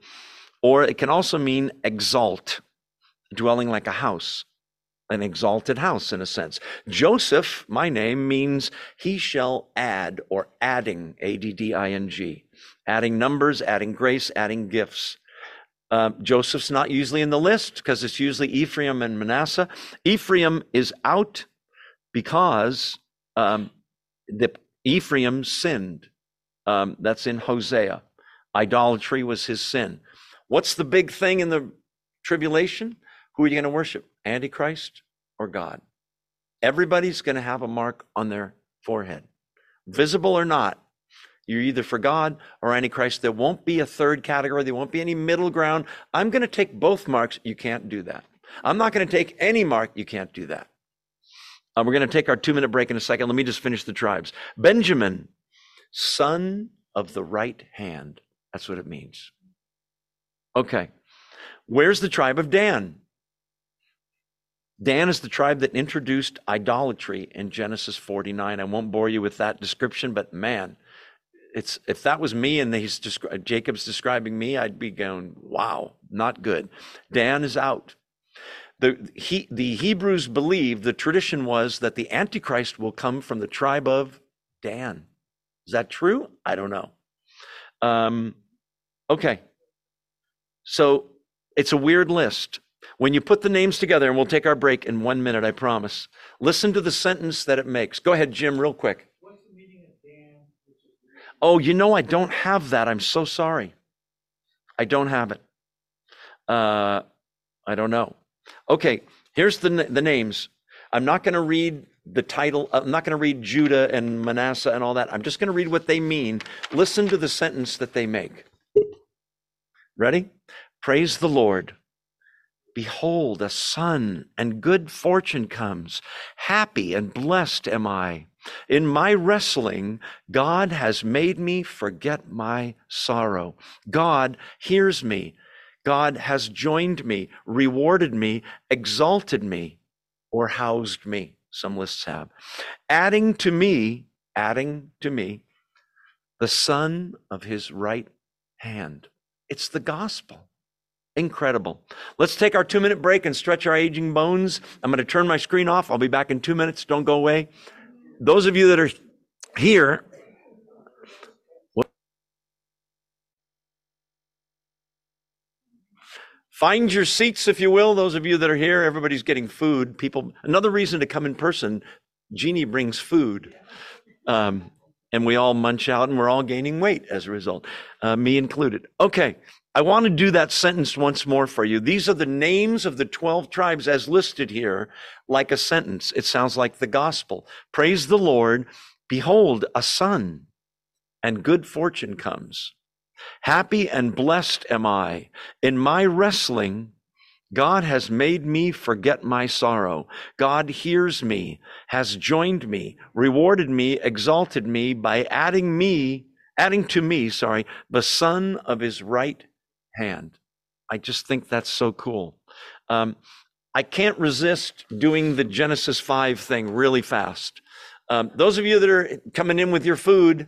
or it can also mean exalt, dwelling like a house an exalted house in a sense. Joseph, my name, means he shall add or adding, A D D I N G, adding numbers, adding grace, adding gifts. Uh, Joseph's not usually in the list because it's usually Ephraim and Manasseh. Ephraim is out because um, the Ephraim sinned. Um, that's in Hosea. Idolatry was his sin. What's the big thing in the tribulation? Who are you going to worship? Antichrist or God? Everybody's going to have a mark on their forehead, visible or not. You're either for God or Antichrist. There won't be a third category. There won't be any middle ground. I'm going to take both marks. You can't do that. I'm not going to take any mark. You can't do that. Uh, we're going to take our two minute break in a second. Let me just finish the tribes. Benjamin, son of the right hand. That's what it means. Okay. Where's the tribe of Dan? Dan is the tribe that introduced idolatry in Genesis 49. I won't bore you with that description, but man, it's if that was me and he's descri- Jacob's describing me, I'd be going, "Wow, not good." Dan is out. The he, the Hebrews believed the tradition was that the Antichrist will come from the tribe of Dan. Is that true? I don't know. Um, okay. So it's a weird list. When you put the names together, and we'll take our break in one minute, I promise. Listen to the sentence that it makes. Go ahead, Jim, real quick. Oh, you know, I don't have that. I'm so sorry. I don't have it. Uh, I don't know. Okay, here's the, the names. I'm not going to read the title. I'm not going to read Judah and Manasseh and all that. I'm just going to read what they mean. Listen to the sentence that they make. Ready? Praise the Lord. Behold, a son and good fortune comes. Happy and blessed am I. In my wrestling, God has made me forget my sorrow. God hears me. God has joined me, rewarded me, exalted me, or housed me. Some lists have. Adding to me, adding to me, the son of his right hand. It's the gospel. Incredible. Let's take our two minute break and stretch our aging bones. I'm going to turn my screen off. I'll be back in two minutes. Don't go away. Those of you that are here, find your seats, if you will. Those of you that are here, everybody's getting food. People, another reason to come in person, Jeannie brings food. Um, and we all munch out and we're all gaining weight as a result, uh, me included. Okay. I want to do that sentence once more for you. These are the names of the 12 tribes as listed here, like a sentence. It sounds like the gospel. Praise the Lord. Behold, a son and good fortune comes. Happy and blessed am I. In my wrestling, God has made me forget my sorrow. God hears me, has joined me, rewarded me, exalted me by adding me, adding to me, sorry, the son of his right hand. I just think that's so cool. Um, I can't resist doing the Genesis 5 thing really fast. Um, those of you that are coming in with your food,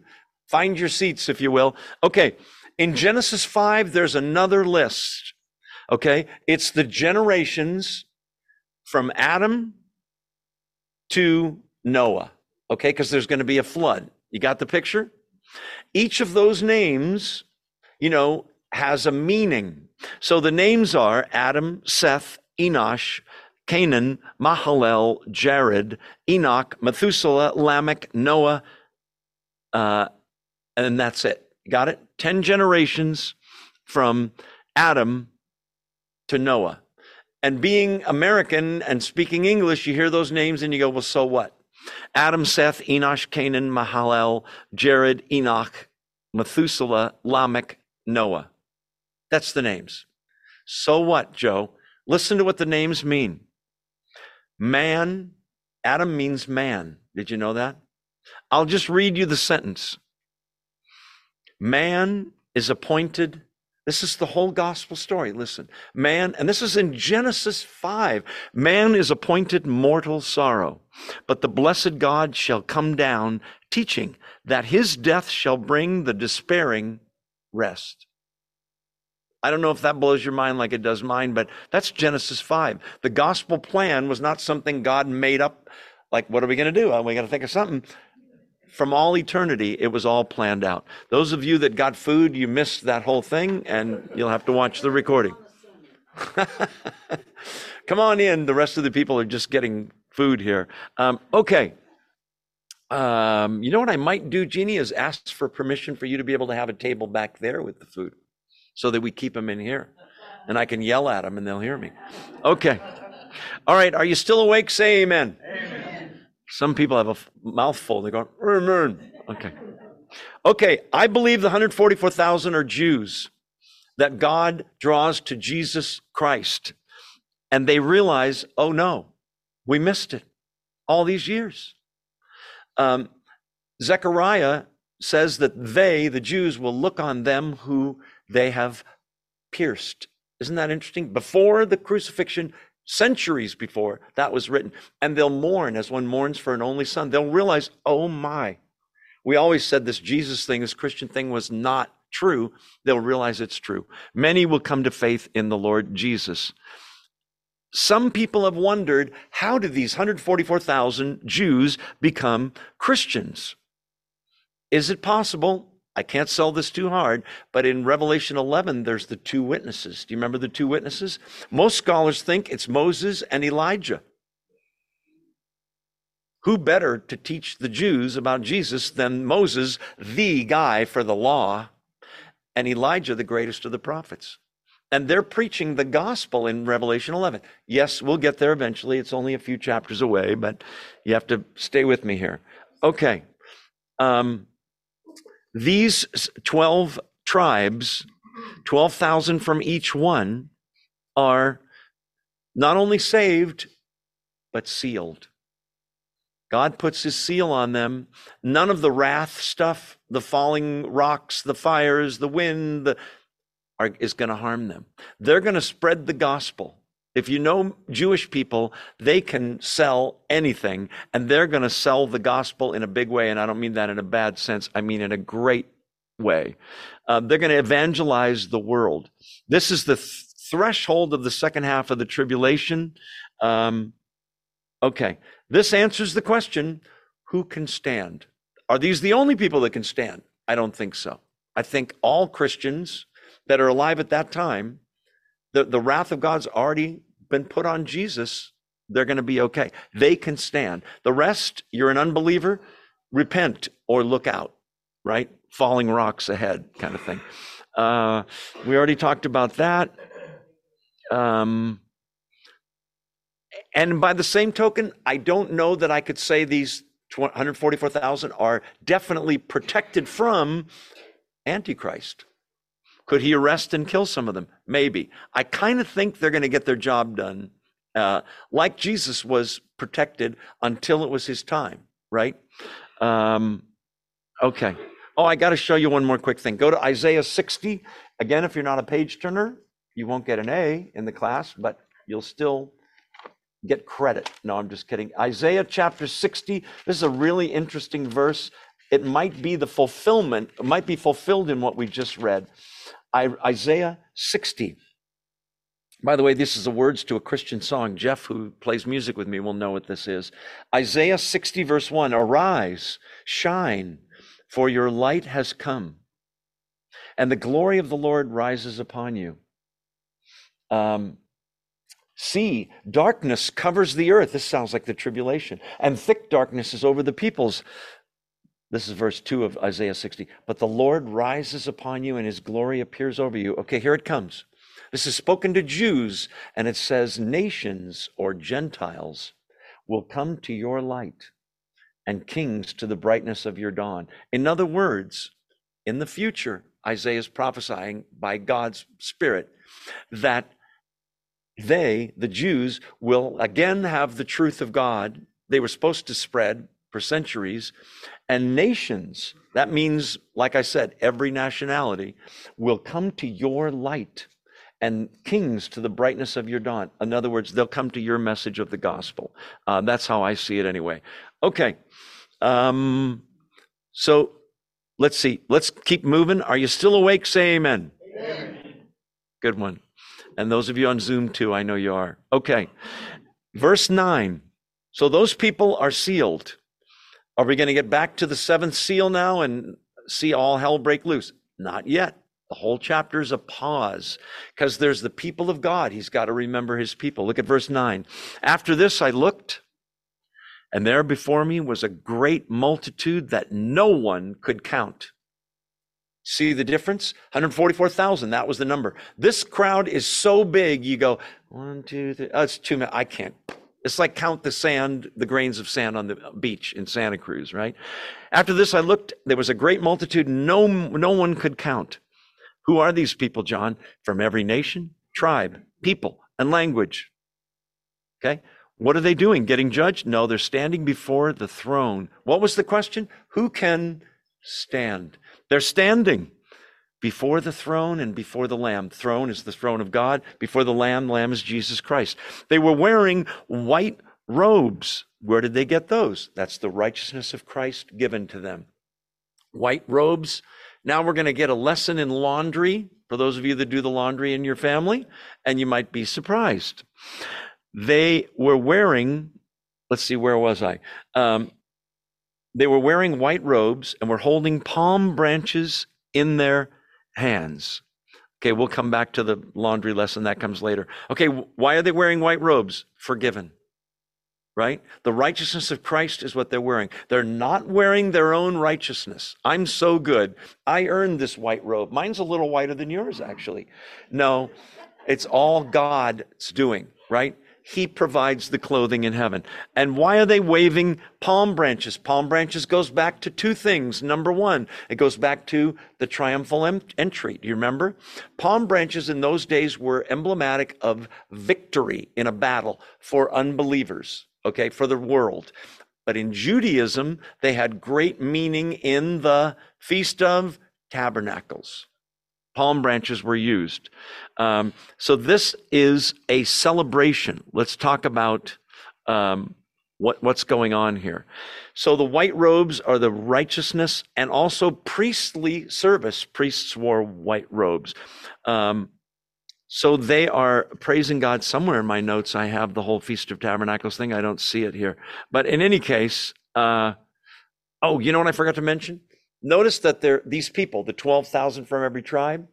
find your seats, if you will. Okay, in Genesis 5, there's another list. Okay, it's the generations from Adam to Noah. Okay, because there's going to be a flood. You got the picture? Each of those names, you know, has a meaning. So the names are Adam, Seth, Enosh, Canaan, Mahalalel, Jared, Enoch, Methuselah, Lamech, Noah, uh, and that's it. Got it? 10 generations from Adam to Noah. And being American and speaking English, you hear those names and you go, well, so what? Adam, Seth, Enosh, Canaan, Mahalalel, Jared, Enoch, Methuselah, Lamech, Noah. That's the names. So what, Joe? Listen to what the names mean. Man, Adam means man. Did you know that? I'll just read you the sentence. Man is appointed. This is the whole gospel story. Listen, man, and this is in Genesis 5. Man is appointed mortal sorrow, but the blessed God shall come down, teaching that his death shall bring the despairing rest. I don't know if that blows your mind like it does mine, but that's Genesis 5. The gospel plan was not something God made up, like, what are we going to do? Oh, we got to think of something. From all eternity, it was all planned out. Those of you that got food, you missed that whole thing, and you'll have to watch the recording. Come on in. The rest of the people are just getting food here. Um, okay. Um, you know what I might do, Jeannie, is ask for permission for you to be able to have a table back there with the food so that we keep them in here. And I can yell at them and they'll hear me. Okay. All right. Are you still awake? Say amen. amen. Some people have a mouthful. They go. Okay. Okay. I believe the 144,000 are Jews that God draws to Jesus Christ. And they realize, oh no, we missed it all these years. Um, Zechariah says that they, the Jews, will look on them who they have pierced. Isn't that interesting? Before the crucifixion, centuries before that was written, and they'll mourn as one mourns for an only son. They'll realize, oh my, we always said this Jesus thing, this Christian thing was not true. They'll realize it's true. Many will come to faith in the Lord Jesus. Some people have wondered how did these 144,000 Jews become Christians? Is it possible I can't sell this too hard, but in Revelation 11, there's the two witnesses. Do you remember the two witnesses? Most scholars think it's Moses and Elijah. Who better to teach the Jews about Jesus than Moses, the guy for the law, and Elijah, the greatest of the prophets? And they're preaching the gospel in Revelation 11. Yes, we'll get there eventually. It's only a few chapters away, but you have to stay with me here. Okay. Um, these 12 tribes, 12,000 from each one, are not only saved, but sealed. God puts his seal on them. None of the wrath stuff, the falling rocks, the fires, the wind, the, are, is going to harm them. They're going to spread the gospel. If you know Jewish people, they can sell anything and they're going to sell the gospel in a big way. And I don't mean that in a bad sense, I mean in a great way. Uh, they're going to evangelize the world. This is the th- threshold of the second half of the tribulation. Um, okay, this answers the question who can stand? Are these the only people that can stand? I don't think so. I think all Christians that are alive at that time, the, the wrath of God's already been put on Jesus. They're going to be okay. They can stand. The rest, you're an unbeliever, repent or look out, right? Falling rocks ahead, kind of thing. Uh, we already talked about that. Um, and by the same token, I don't know that I could say these 144,000 are definitely protected from Antichrist. Could he arrest and kill some of them? Maybe. I kind of think they're going to get their job done, uh, like Jesus was protected until it was his time, right? Um, okay. Oh, I got to show you one more quick thing. Go to Isaiah 60. Again, if you're not a page turner, you won't get an A in the class, but you'll still get credit. No, I'm just kidding. Isaiah chapter 60. This is a really interesting verse. It might be the fulfillment, it might be fulfilled in what we just read. Isaiah 60. By the way, this is the words to a Christian song. Jeff, who plays music with me, will know what this is. Isaiah 60, verse 1 Arise, shine, for your light has come, and the glory of the Lord rises upon you. Um, See, darkness covers the earth. This sounds like the tribulation. And thick darkness is over the peoples. This is verse 2 of Isaiah 60. But the Lord rises upon you and his glory appears over you. Okay, here it comes. This is spoken to Jews, and it says, Nations or Gentiles will come to your light, and kings to the brightness of your dawn. In other words, in the future, Isaiah is prophesying by God's Spirit that they, the Jews, will again have the truth of God. They were supposed to spread for centuries. And nations, that means, like I said, every nationality will come to your light and kings to the brightness of your dawn. In other words, they'll come to your message of the gospel. Uh, that's how I see it anyway. Okay. Um, so let's see. Let's keep moving. Are you still awake? Say amen. amen. Good one. And those of you on Zoom too, I know you are. Okay. Verse 9. So those people are sealed. Are we going to get back to the seventh seal now and see all hell break loose? Not yet. The whole chapter is a pause because there's the people of God. He's got to remember his people. Look at verse 9. After this, I looked, and there before me was a great multitude that no one could count See the difference? 144,000, that was the number. This crowd is so big, you go, one, two, three, oh, it's too many. I can't. It's like count the sand, the grains of sand on the beach in Santa Cruz, right? After this, I looked, there was a great multitude, no, no one could count. Who are these people, John? From every nation, tribe, people, and language. Okay? What are they doing? Getting judged? No, they're standing before the throne. What was the question? Who can stand? They're standing before the throne and before the Lamb. Throne is the throne of God. Before the Lamb, Lamb is Jesus Christ. They were wearing white robes. Where did they get those? That's the righteousness of Christ given to them. White robes. Now we're going to get a lesson in laundry for those of you that do the laundry in your family, and you might be surprised. They were wearing, let's see, where was I? Um, they were wearing white robes and were holding palm branches in their hands. Okay, we'll come back to the laundry lesson. That comes later. Okay, why are they wearing white robes? Forgiven. Right? The righteousness of Christ is what they're wearing. They're not wearing their own righteousness. I'm so good. I earned this white robe. Mine's a little whiter than yours, actually. No, it's all God's doing, right? He provides the clothing in heaven. And why are they waving palm branches? Palm branches goes back to two things. Number one, it goes back to the triumphal entry. Do you remember? Palm branches in those days were emblematic of victory in a battle for unbelievers, okay, for the world. But in Judaism, they had great meaning in the Feast of Tabernacles palm branches were used. Um, so this is a celebration. Let's talk about um, what, what's going on here. So the white robes are the righteousness and also priestly service. Priests wore white robes. Um, so they are praising God. Somewhere in my notes, I have the whole Feast of Tabernacles thing. I don't see it here. But in any case, uh, oh, you know what I forgot to mention? Notice that these people, the 12,000 from every tribe,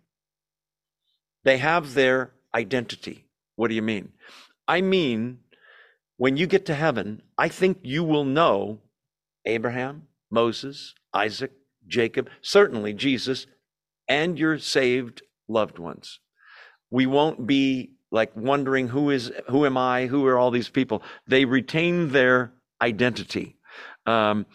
they have their identity. What do you mean? I mean, when you get to heaven, I think you will know Abraham, Moses, Isaac, Jacob, certainly Jesus, and your saved loved ones. We won't be like wondering who is who am I? Who are all these people? They retain their identity. Um,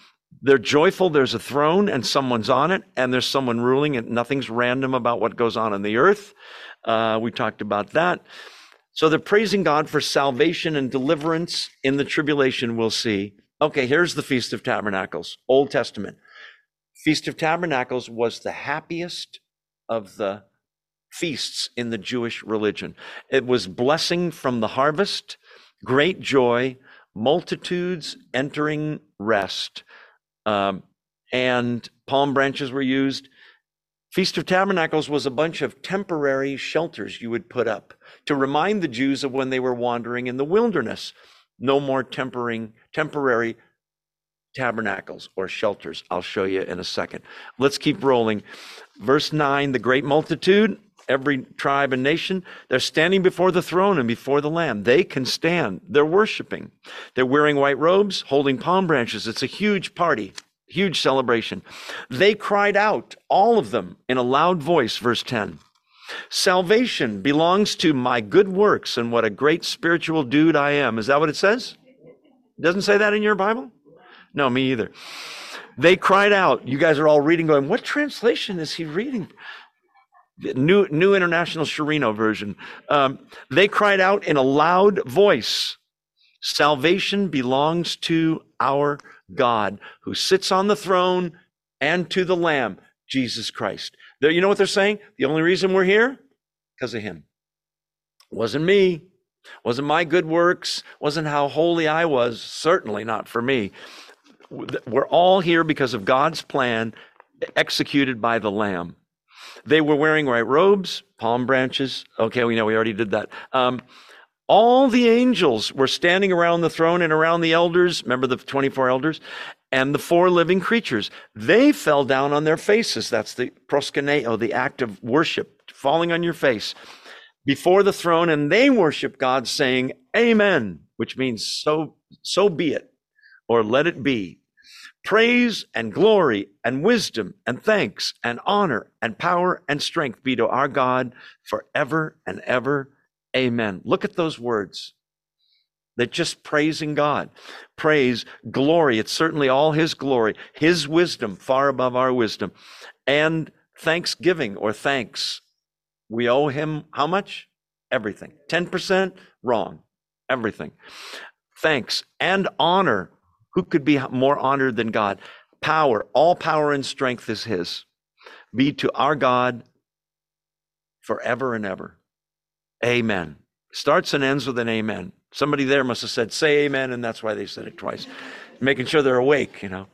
they're joyful. There's a throne and someone's on it, and there's someone ruling, and nothing's random about what goes on in the earth. Uh, we talked about that. So they're praising God for salvation and deliverance in the tribulation, we'll see. Okay, here's the Feast of Tabernacles, Old Testament. Feast of Tabernacles was the happiest of the feasts in the Jewish religion. It was blessing from the harvest, great joy, multitudes entering rest. Um, and palm branches were used. Feast of Tabernacles was a bunch of temporary shelters you would put up to remind the Jews of when they were wandering in the wilderness. No more tempering, temporary tabernacles or shelters. I'll show you in a second. Let's keep rolling. Verse 9 the great multitude, every tribe and nation, they're standing before the throne and before the Lamb. They can stand. They're worshiping. They're wearing white robes, holding palm branches. It's a huge party. Huge celebration. They cried out, all of them, in a loud voice, verse 10. Salvation belongs to my good works and what a great spiritual dude I am. Is that what it says? Doesn't say that in your Bible? No, me either. They cried out. You guys are all reading, going, What translation is he reading? New, New International Sharino version. Um, they cried out in a loud voice Salvation belongs to our God who sits on the throne and to the Lamb, Jesus Christ. There, you know what they're saying? The only reason we're here? Because of Him. Wasn't me. Wasn't my good works. Wasn't how holy I was. Certainly not for me. We're all here because of God's plan executed by the Lamb. They were wearing white robes, palm branches. Okay, we know we already did that. Um, all the angels were standing around the throne and around the elders. Remember the 24 elders? And the four living creatures. They fell down on their faces. That's the proskuneo, the act of worship, falling on your face before the throne. And they worship God saying, Amen, which means so, so be it, or let it be. Praise and glory and wisdom and thanks and honor and power and strength be to our God forever and ever. Amen. Look at those words. They're just praising God. Praise, glory. It's certainly all His glory, His wisdom far above our wisdom. And thanksgiving or thanks. We owe Him how much? Everything. 10%? Wrong. Everything. Thanks and honor. Who could be more honored than God? Power. All power and strength is His. Be to our God forever and ever. Amen. Starts and ends with an amen. Somebody there must have said, say amen, and that's why they said it twice, making sure they're awake, you know.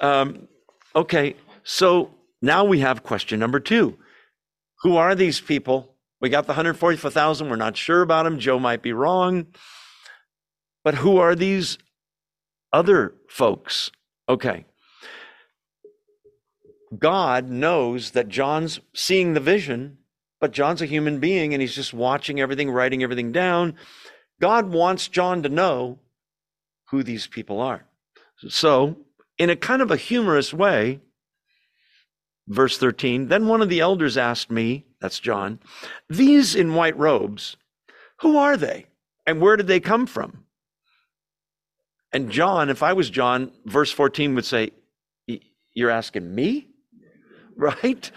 Um, okay, so now we have question number two Who are these people? We got the 144,000. We're not sure about them. Joe might be wrong. But who are these other folks? Okay. God knows that John's seeing the vision, but John's a human being and he's just watching everything, writing everything down. God wants John to know who these people are. So, in a kind of a humorous way, verse 13, then one of the elders asked me, that's John, these in white robes, who are they? And where did they come from? And John, if I was John, verse 14 would say, You're asking me? Right?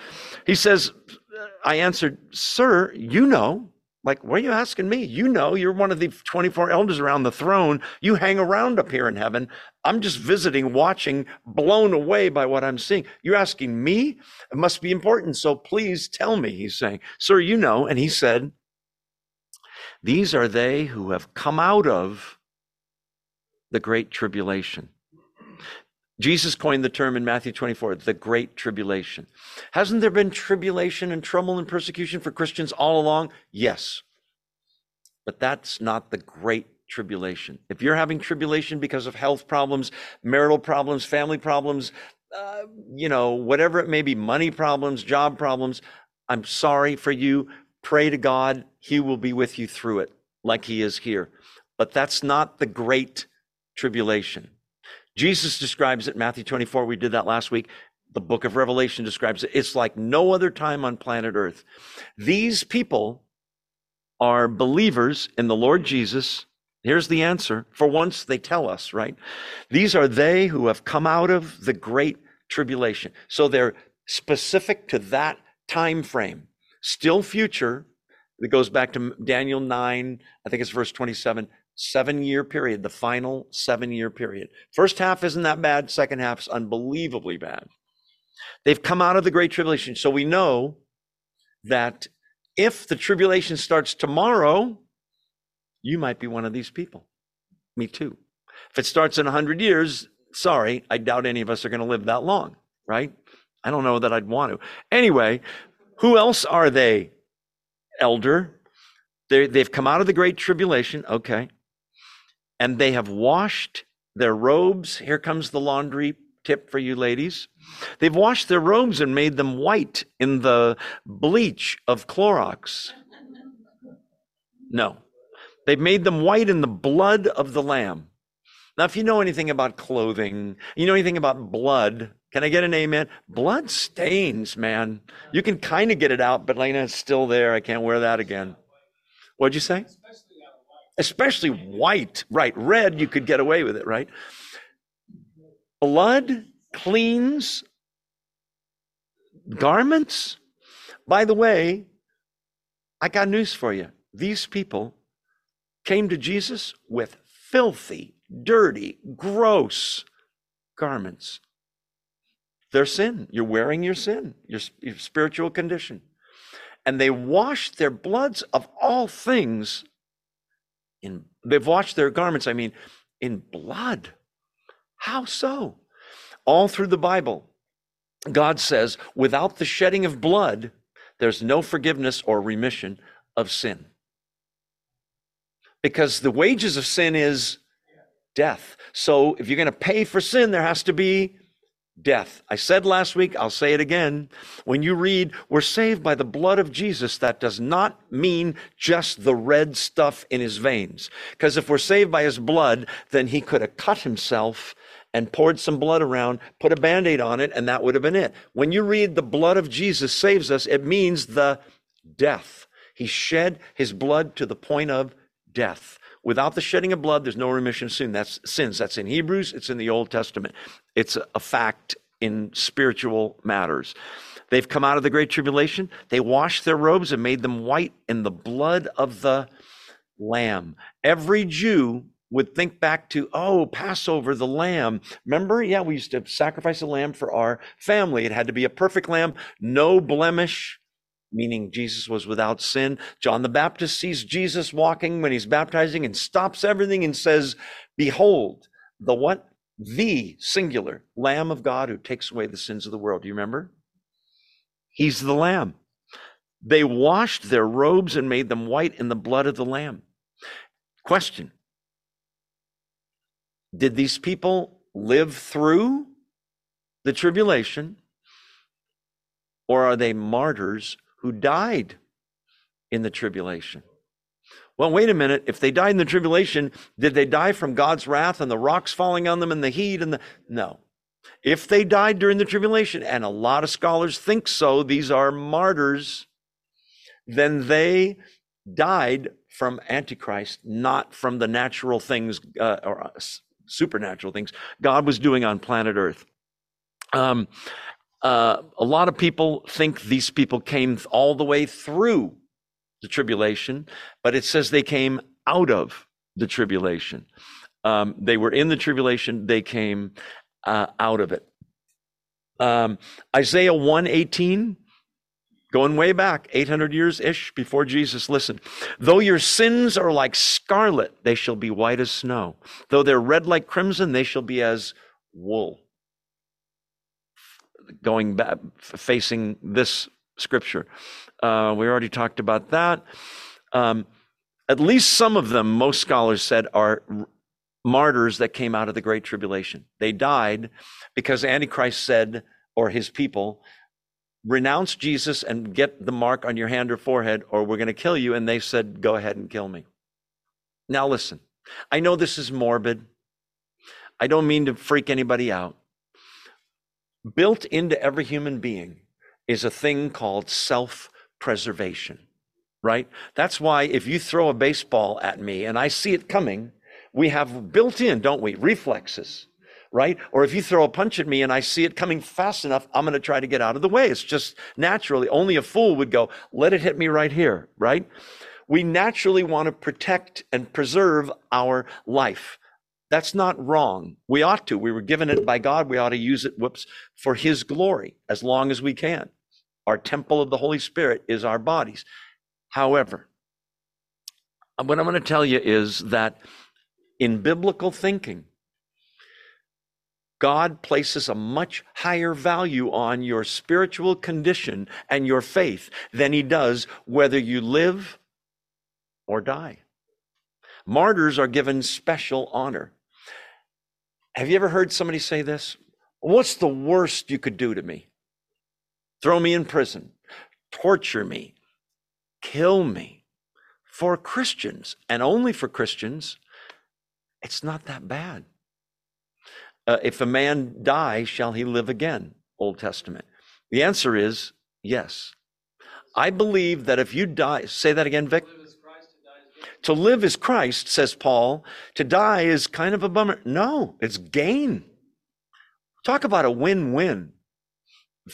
He says, uh, I answered, Sir, you know. Like, what are you asking me? You know, you're one of the 24 elders around the throne. You hang around up here in heaven. I'm just visiting, watching, blown away by what I'm seeing. You're asking me? It must be important. So please tell me, he's saying. Sir, you know. And he said, These are they who have come out of the great tribulation. Jesus coined the term in Matthew 24, the great tribulation. Hasn't there been tribulation and trouble and persecution for Christians all along? Yes. But that's not the great tribulation. If you're having tribulation because of health problems, marital problems, family problems, uh, you know, whatever it may be, money problems, job problems, I'm sorry for you. Pray to God. He will be with you through it like he is here. But that's not the great tribulation. Jesus describes it, Matthew 24, we did that last week. The book of Revelation describes it. It's like no other time on planet Earth. These people are believers in the Lord Jesus. Here's the answer. For once, they tell us, right? These are they who have come out of the great tribulation. So they're specific to that time frame, still future. It goes back to Daniel 9, I think it's verse 27 seven year period, the final seven year period. First half isn't that bad, second half is unbelievably bad. They've come out of the Great Tribulation. So we know that if the tribulation starts tomorrow, you might be one of these people. Me too. If it starts in 100 years, sorry, I doubt any of us are going to live that long, right? I don't know that I'd want to. Anyway, who else are they, elder? they they've come out of the great tribulation. Okay and they have washed their robes. Here comes the laundry tip for you ladies. They've washed their robes and made them white in the bleach of Clorox. No, they've made them white in the blood of the Lamb. Now, if you know anything about clothing, you know anything about blood, can I get an amen? Blood stains, man. You can kind of get it out, but like, it's still there. I can't wear that again. What'd you say? Especially white, right? Red, you could get away with it, right? Blood cleans garments. By the way, I got news for you. These people came to Jesus with filthy, dirty, gross garments. Their sin. You're wearing your sin, your, your spiritual condition. And they washed their bloods of all things in they've washed their garments, I mean, in blood. How so? All through the Bible, God says, without the shedding of blood, there's no forgiveness or remission of sin. Because the wages of sin is death. So if you're going to pay for sin, there has to be death. I said last week, I'll say it again. When you read, we're saved by the blood of Jesus, that does not mean just the red stuff in his veins. Because if we're saved by his blood, then he could have cut himself and poured some blood around, put a band aid on it, and that would have been it. When you read the blood of Jesus saves us, it means the death. He shed his blood to the point of death. Without the shedding of blood, there's no remission of sin. That's sins. That's in Hebrews. It's in the Old Testament. It's a fact in spiritual matters. They've come out of the great tribulation. They washed their robes and made them white in the blood of the lamb. Every Jew would think back to, oh, Passover, the lamb. Remember? Yeah, we used to sacrifice a lamb for our family. It had to be a perfect lamb, no blemish, meaning Jesus was without sin. John the Baptist sees Jesus walking when he's baptizing and stops everything and says, Behold, the what? The singular Lamb of God who takes away the sins of the world. Do you remember? He's the Lamb. They washed their robes and made them white in the blood of the Lamb. Question Did these people live through the tribulation? or are they martyrs who died in the tribulation? Well, wait a minute. If they died in the tribulation, did they die from God's wrath and the rocks falling on them and the heat and the. No. If they died during the tribulation, and a lot of scholars think so, these are martyrs, then they died from Antichrist, not from the natural things uh, or uh, supernatural things God was doing on planet Earth. Um, uh, a lot of people think these people came all the way through the tribulation, but it says they came out of the tribulation. Um, they were in the tribulation, they came uh, out of it. Um, Isaiah 118, going way back, 800 years ish before Jesus. Listen, though your sins are like scarlet, they shall be white as snow. Though they're red like crimson, they shall be as wool. Going back, facing this scripture. Uh, we already talked about that. Um, at least some of them, most scholars said, are martyrs that came out of the Great Tribulation. They died because Antichrist said, or his people, renounce Jesus and get the mark on your hand or forehead, or we're going to kill you. And they said, go ahead and kill me. Now, listen, I know this is morbid. I don't mean to freak anybody out. Built into every human being is a thing called self preservation, right? That's why if you throw a baseball at me and I see it coming, we have built in, don't we, reflexes, right? Or if you throw a punch at me and I see it coming fast enough, I'm going to try to get out of the way. It's just naturally, only a fool would go, let it hit me right here, right? We naturally want to protect and preserve our life. That's not wrong. We ought to. We were given it by God. We ought to use it, whoops, for His glory as long as we can. Our temple of the Holy Spirit is our bodies. However, what I'm going to tell you is that in biblical thinking, God places a much higher value on your spiritual condition and your faith than he does whether you live or die. Martyrs are given special honor. Have you ever heard somebody say this? What's the worst you could do to me? throw me in prison, torture me, kill me. For Christians, and only for Christians, it's not that bad. Uh, if a man die, shall he live again? Old Testament. The answer is yes. I believe that if you die, say that again, Vic. To live is Christ, says Paul. To die is kind of a bummer. No, it's gain. Talk about a win win.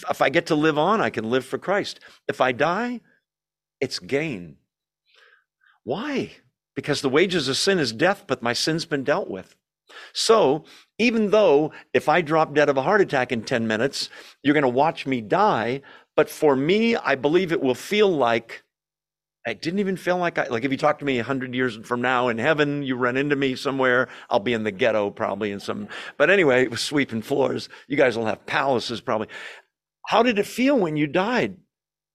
If I get to live on, I can live for Christ. If I die, it's gain. Why? Because the wages of sin is death, but my sin's been dealt with. So, even though if I drop dead of a heart attack in 10 minutes, you're going to watch me die, but for me, I believe it will feel like I didn't even feel like I, like if you talk to me a hundred years from now in heaven, you run into me somewhere, I'll be in the ghetto probably in some, but anyway, it was sweeping floors. You guys will have palaces probably. How did it feel when you died?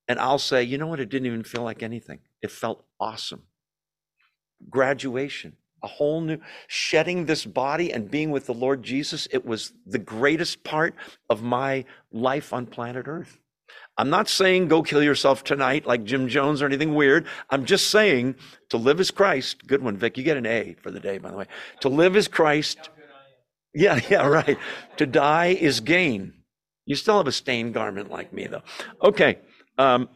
And I'll say, you know what? It didn't even feel like anything. It felt awesome. Graduation, a whole new shedding this body and being with the Lord Jesus. It was the greatest part of my life on planet Earth. I'm not saying go kill yourself tonight like Jim Jones or anything weird. I'm just saying to live as Christ. Good one, Vic. You get an A for the day, by the way. To live as Christ. Yeah, yeah, right. To die is gain. You still have a stained garment like me, though. Okay. Um,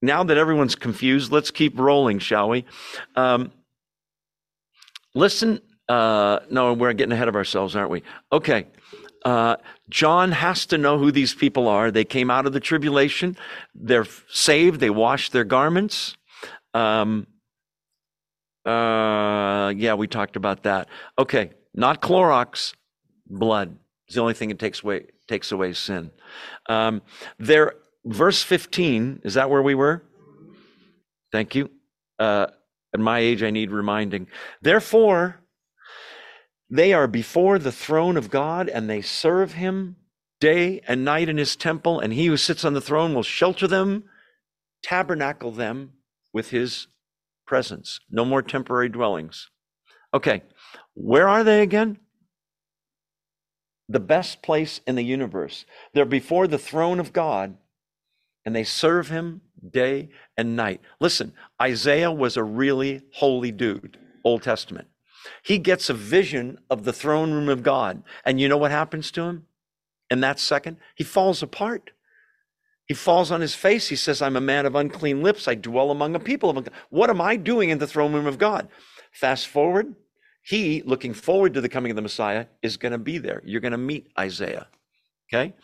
now that everyone's confused, let's keep rolling, shall we? Um, listen. Uh, no, we're getting ahead of ourselves, aren't we? Okay. Uh, John has to know who these people are. They came out of the tribulation. They're saved. They washed their garments. Um, uh, yeah, we talked about that. Okay, not Clorox, blood. It's the only thing that takes away takes away sin. Um, there, verse 15, is that where we were? Thank you. Uh, at my age, I need reminding. Therefore, they are before the throne of God and they serve him day and night in his temple, and he who sits on the throne will shelter them, tabernacle them with his presence. No more temporary dwellings. Okay, where are they again? the best place in the universe. They're before the throne of God and they serve him day and night. Listen, Isaiah was a really holy dude, Old Testament. He gets a vision of the throne room of God. And you know what happens to him in that second? He falls apart. He falls on his face. He says, I'm a man of unclean lips. I dwell among a people of. What am I doing in the throne room of God? Fast forward, he, looking forward to the coming of the Messiah, is going to be there. You're going to meet Isaiah. Okay?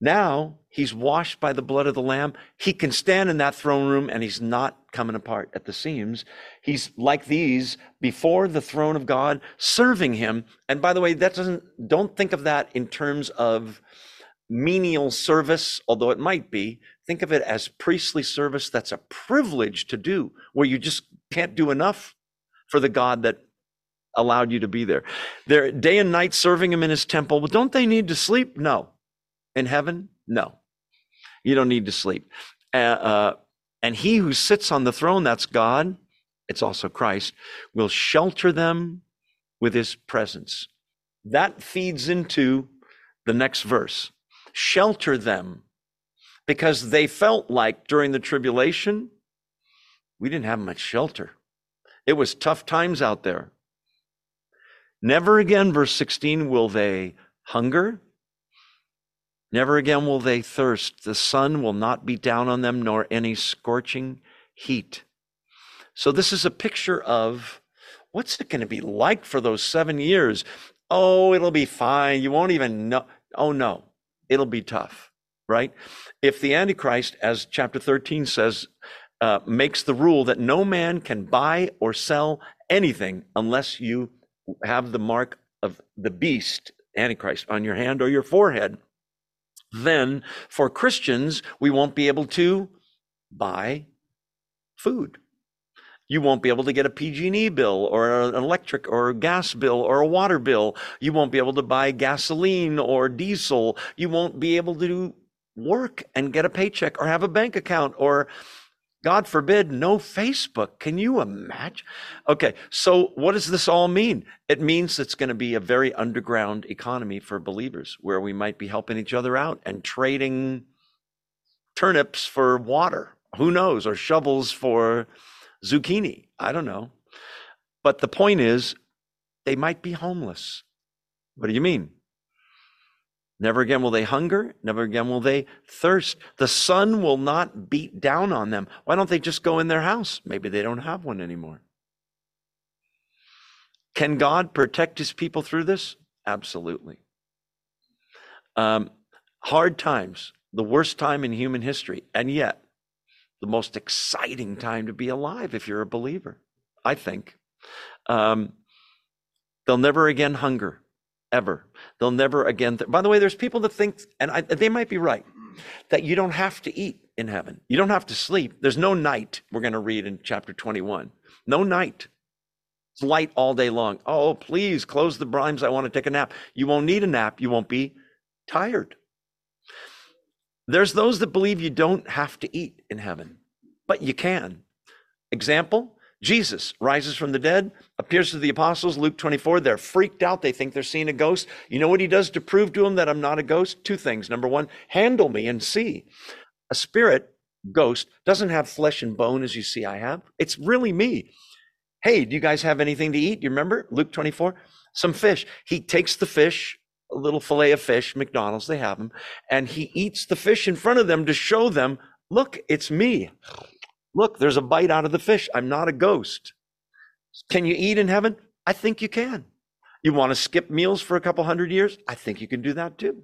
Now he's washed by the blood of the Lamb. He can stand in that throne room and he's not coming apart at the seams. He's like these before the throne of God, serving him. And by the way, that doesn't, don't think of that in terms of menial service, although it might be. Think of it as priestly service that's a privilege to do, where you just can't do enough for the God that allowed you to be there. They're day and night serving him in his temple. Well, don't they need to sleep? No. In heaven? No. You don't need to sleep. Uh, uh, and he who sits on the throne, that's God, it's also Christ, will shelter them with his presence. That feeds into the next verse. Shelter them because they felt like during the tribulation, we didn't have much shelter. It was tough times out there. Never again, verse 16, will they hunger. Never again will they thirst. The sun will not be down on them, nor any scorching heat. So, this is a picture of what's it going to be like for those seven years? Oh, it'll be fine. You won't even know. Oh, no, it'll be tough, right? If the Antichrist, as chapter 13 says, uh, makes the rule that no man can buy or sell anything unless you have the mark of the beast, Antichrist, on your hand or your forehead, then for Christians, we won't be able to buy food. You won't be able to get a PG&E bill or an electric or gas bill or a water bill. You won't be able to buy gasoline or diesel. You won't be able to work and get a paycheck or have a bank account or God forbid, no Facebook. Can you imagine? Okay, so what does this all mean? It means it's going to be a very underground economy for believers where we might be helping each other out and trading turnips for water. Who knows? Or shovels for zucchini. I don't know. But the point is, they might be homeless. What do you mean? Never again will they hunger. Never again will they thirst. The sun will not beat down on them. Why don't they just go in their house? Maybe they don't have one anymore. Can God protect his people through this? Absolutely. Um, hard times, the worst time in human history, and yet the most exciting time to be alive if you're a believer, I think. Um, they'll never again hunger ever. They'll never again. Th- By the way, there's people that think, and I, they might be right, that you don't have to eat in heaven. You don't have to sleep. There's no night. We're going to read in chapter 21. No night. It's light all day long. Oh, please close the blinds. I want to take a nap. You won't need a nap. You won't be tired. There's those that believe you don't have to eat in heaven, but you can. Example Jesus rises from the dead, appears to the apostles, Luke 24. They're freaked out. They think they're seeing a ghost. You know what he does to prove to them that I'm not a ghost? Two things. Number one, handle me and see. A spirit, ghost, doesn't have flesh and bone as you see I have. It's really me. Hey, do you guys have anything to eat? You remember Luke 24? Some fish. He takes the fish, a little fillet of fish, McDonald's, they have them, and he eats the fish in front of them to show them, look, it's me. Look, there's a bite out of the fish. I'm not a ghost. Can you eat in heaven? I think you can. You want to skip meals for a couple hundred years? I think you can do that too.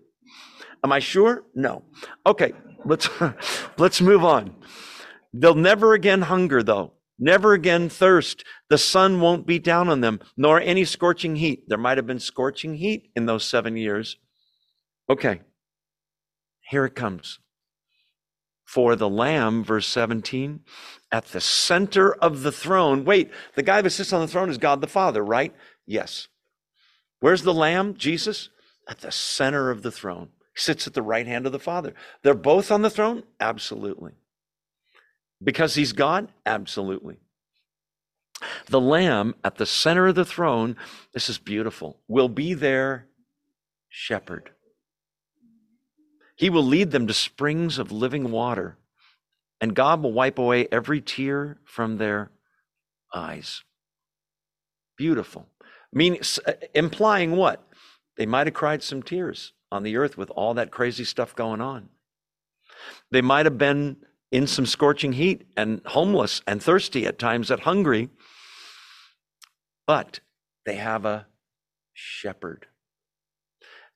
Am I sure? No. Okay, let's let's move on. They'll never again hunger though. Never again thirst. The sun won't beat down on them, nor any scorching heat. There might have been scorching heat in those 7 years. Okay. Here it comes for the Lamb, verse 17, at the center of the throne. Wait, the guy that sits on the throne is God the Father, right? Yes. Where's the Lamb, Jesus? At the center of the throne. He sits at the right hand of the Father. They're both on the throne? Absolutely. Because he's God? Absolutely. The Lamb at the center of the throne, this is beautiful, will be their shepherd. He will lead them to springs of living water, and God will wipe away every tear from their eyes. Beautiful. Uh, implying what? They might have cried some tears on the earth with all that crazy stuff going on. They might have been in some scorching heat and homeless and thirsty at times and hungry, but they have a shepherd.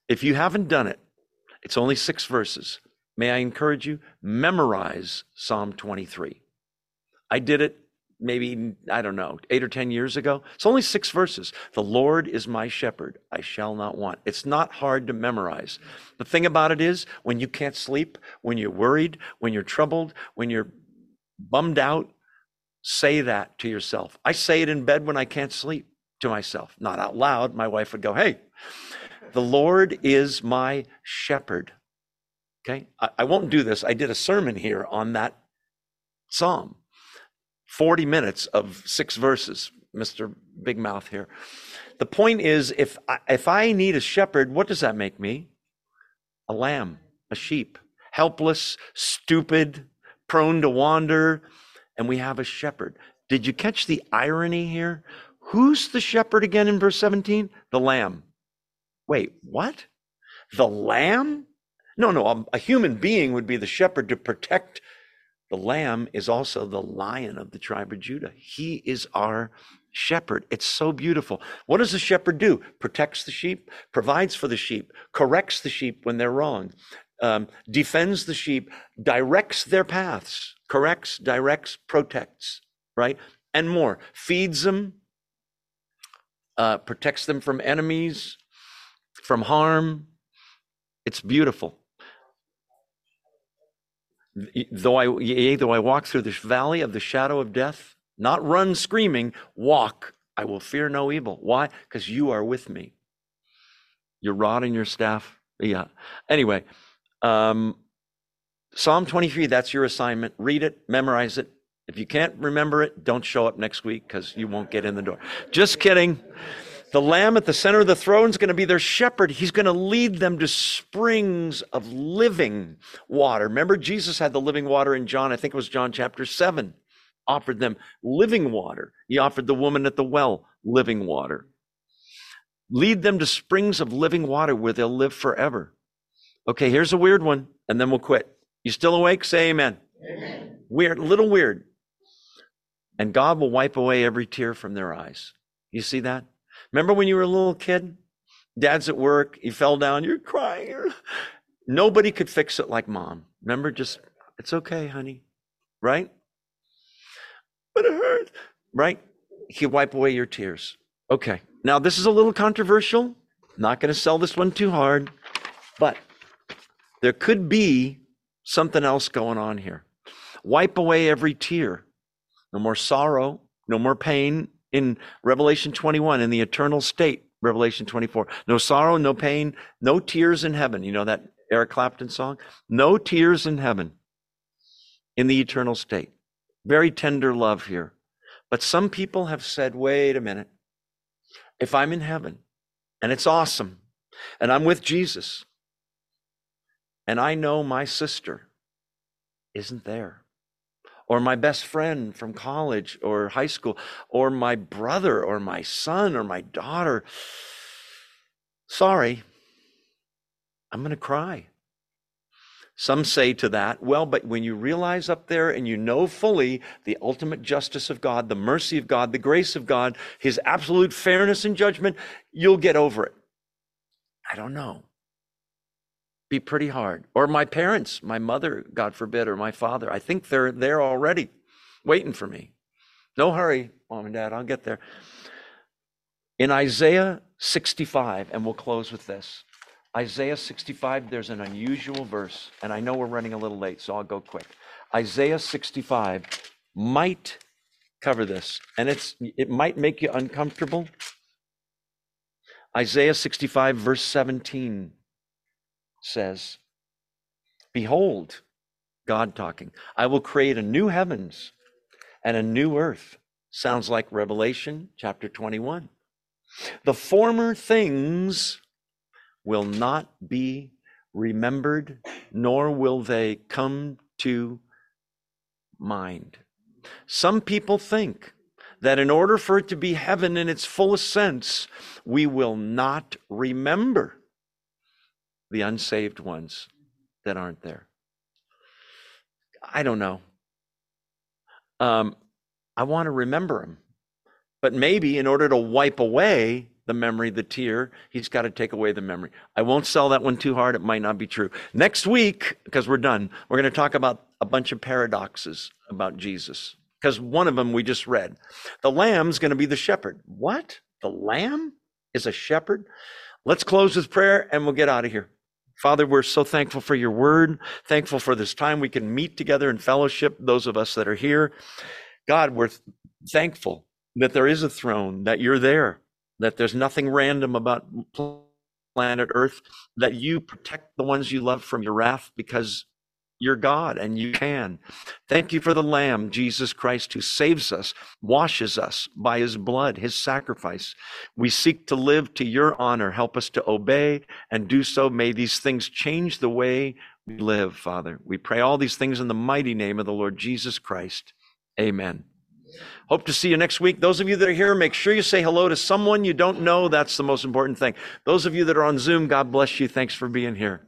If you haven't done it, it's only six verses. May I encourage you? Memorize Psalm 23. I did it maybe, I don't know, eight or 10 years ago. It's only six verses. The Lord is my shepherd, I shall not want. It's not hard to memorize. The thing about it is, when you can't sleep, when you're worried, when you're troubled, when you're bummed out, say that to yourself. I say it in bed when I can't sleep to myself, not out loud. My wife would go, Hey, the Lord is my shepherd. Okay. I, I won't do this. I did a sermon here on that psalm. 40 minutes of six verses, Mr. Big Mouth here. The point is, if I, if I need a shepherd, what does that make me? A lamb, a sheep, helpless, stupid, prone to wander, and we have a shepherd. Did you catch the irony here? Who's the shepherd again in verse 17? The lamb. Wait, what? The lamb? No, no, a, a human being would be the shepherd to protect the lamb is also the lion of the tribe of Judah. He is our shepherd. It's so beautiful. What does the shepherd do? Protects the sheep, provides for the sheep, corrects the sheep when they're wrong, um, defends the sheep, directs their paths, corrects, directs, protects, right? And more. Feeds them, uh, protects them from enemies, from harm. It's beautiful. Though I, yea, though I walk through this valley of the shadow of death, not run screaming, walk, I will fear no evil. Why? Because you are with me. Your rod and your staff. Yeah. Anyway, um, Psalm 23, that's your assignment. Read it, memorize it. If you can't remember it, don't show up next week because you won't get in the door. Just kidding. The lamb at the center of the throne is going to be their shepherd. He's going to lead them to springs of living water. Remember, Jesus had the living water in John, I think it was John chapter 7, offered them living water. He offered the woman at the well living water. Lead them to springs of living water where they'll live forever. Okay, here's a weird one, and then we'll quit. You still awake? Say amen. Amen. Weird, little weird. And God will wipe away every tear from their eyes. You see that? Remember when you were a little kid? Dad's at work, you fell down, you're crying. Nobody could fix it like mom. Remember, just, it's okay, honey. Right? But it hurt. Right? He wipe away your tears. Okay. Now, this is a little controversial. Not going to sell this one too hard, but there could be something else going on here. Wipe away every tear. No more sorrow, no more pain, in Revelation 21 in the eternal state, Revelation 24. No sorrow, no pain, no tears in heaven. You know that Eric Clapton song? No tears in heaven in the eternal state. Very tender love here. But some people have said, wait a minute. If I'm in heaven and it's awesome and I'm with Jesus and I know my sister isn't there or my best friend from college or high school, or my brother or my son or my daughter. Sorry, I'm going to cry. Some say to that, well, but when you realize up there and you know fully the ultimate justice of God, the mercy of God, the grace of God, His absolute fairness and judgment, you'll get over it. I don't know be pretty hard. Or my parents, my mother, God forbid, or my father. I think they're there already waiting for me. No hurry, mom and dad, I'll get there. In Isaiah 65, and we'll close with this. Isaiah 65, there's an unusual verse, and I know we're running a little late, so I'll go quick. Isaiah 65 might cover this, and it's it might make you uncomfortable. Isaiah 65, verse 17 says, Behold, God talking, I will create a new heavens and a new earth. Sounds like Revelation chapter 21. The former things will not be remembered, nor will they come to mind. Some people think that in order for it to be heaven in its fullest sense, we will not remember the unsaved ones that aren't there. I don't know. Um, I want to remember him. But maybe in order to wipe away the memory, the tear, he's got to take away the memory. I won't sell that one too hard. It might not be true. Next week, because we're done, we're going to talk about a bunch of paradoxes about Jesus. Because one of them we just read. The lamb's going to be the shepherd. What? The lamb is a shepherd? Let's close with prayer and we'll get out of here. Father, we're so thankful for your word, thankful for this time we can meet together in fellowship, those of us that are here. God, we're thankful that there is a throne, that you're there, that there's nothing random about planet Earth, that you protect the ones you love from your wrath because you're God and you can. Thank you for the Lamb, Jesus Christ, who saves us, washes us by his blood, his sacrifice. We seek to live to your honor. Help us to obey and do so. May these things change the way we live, Father. We pray all these things in the mighty name of the Lord Jesus Christ. Amen. Hope to see you next week. Those of you that are here, make sure you say hello to someone you don't know. That's the most important thing. Those of you that are on Zoom, God bless you. Thanks for being here.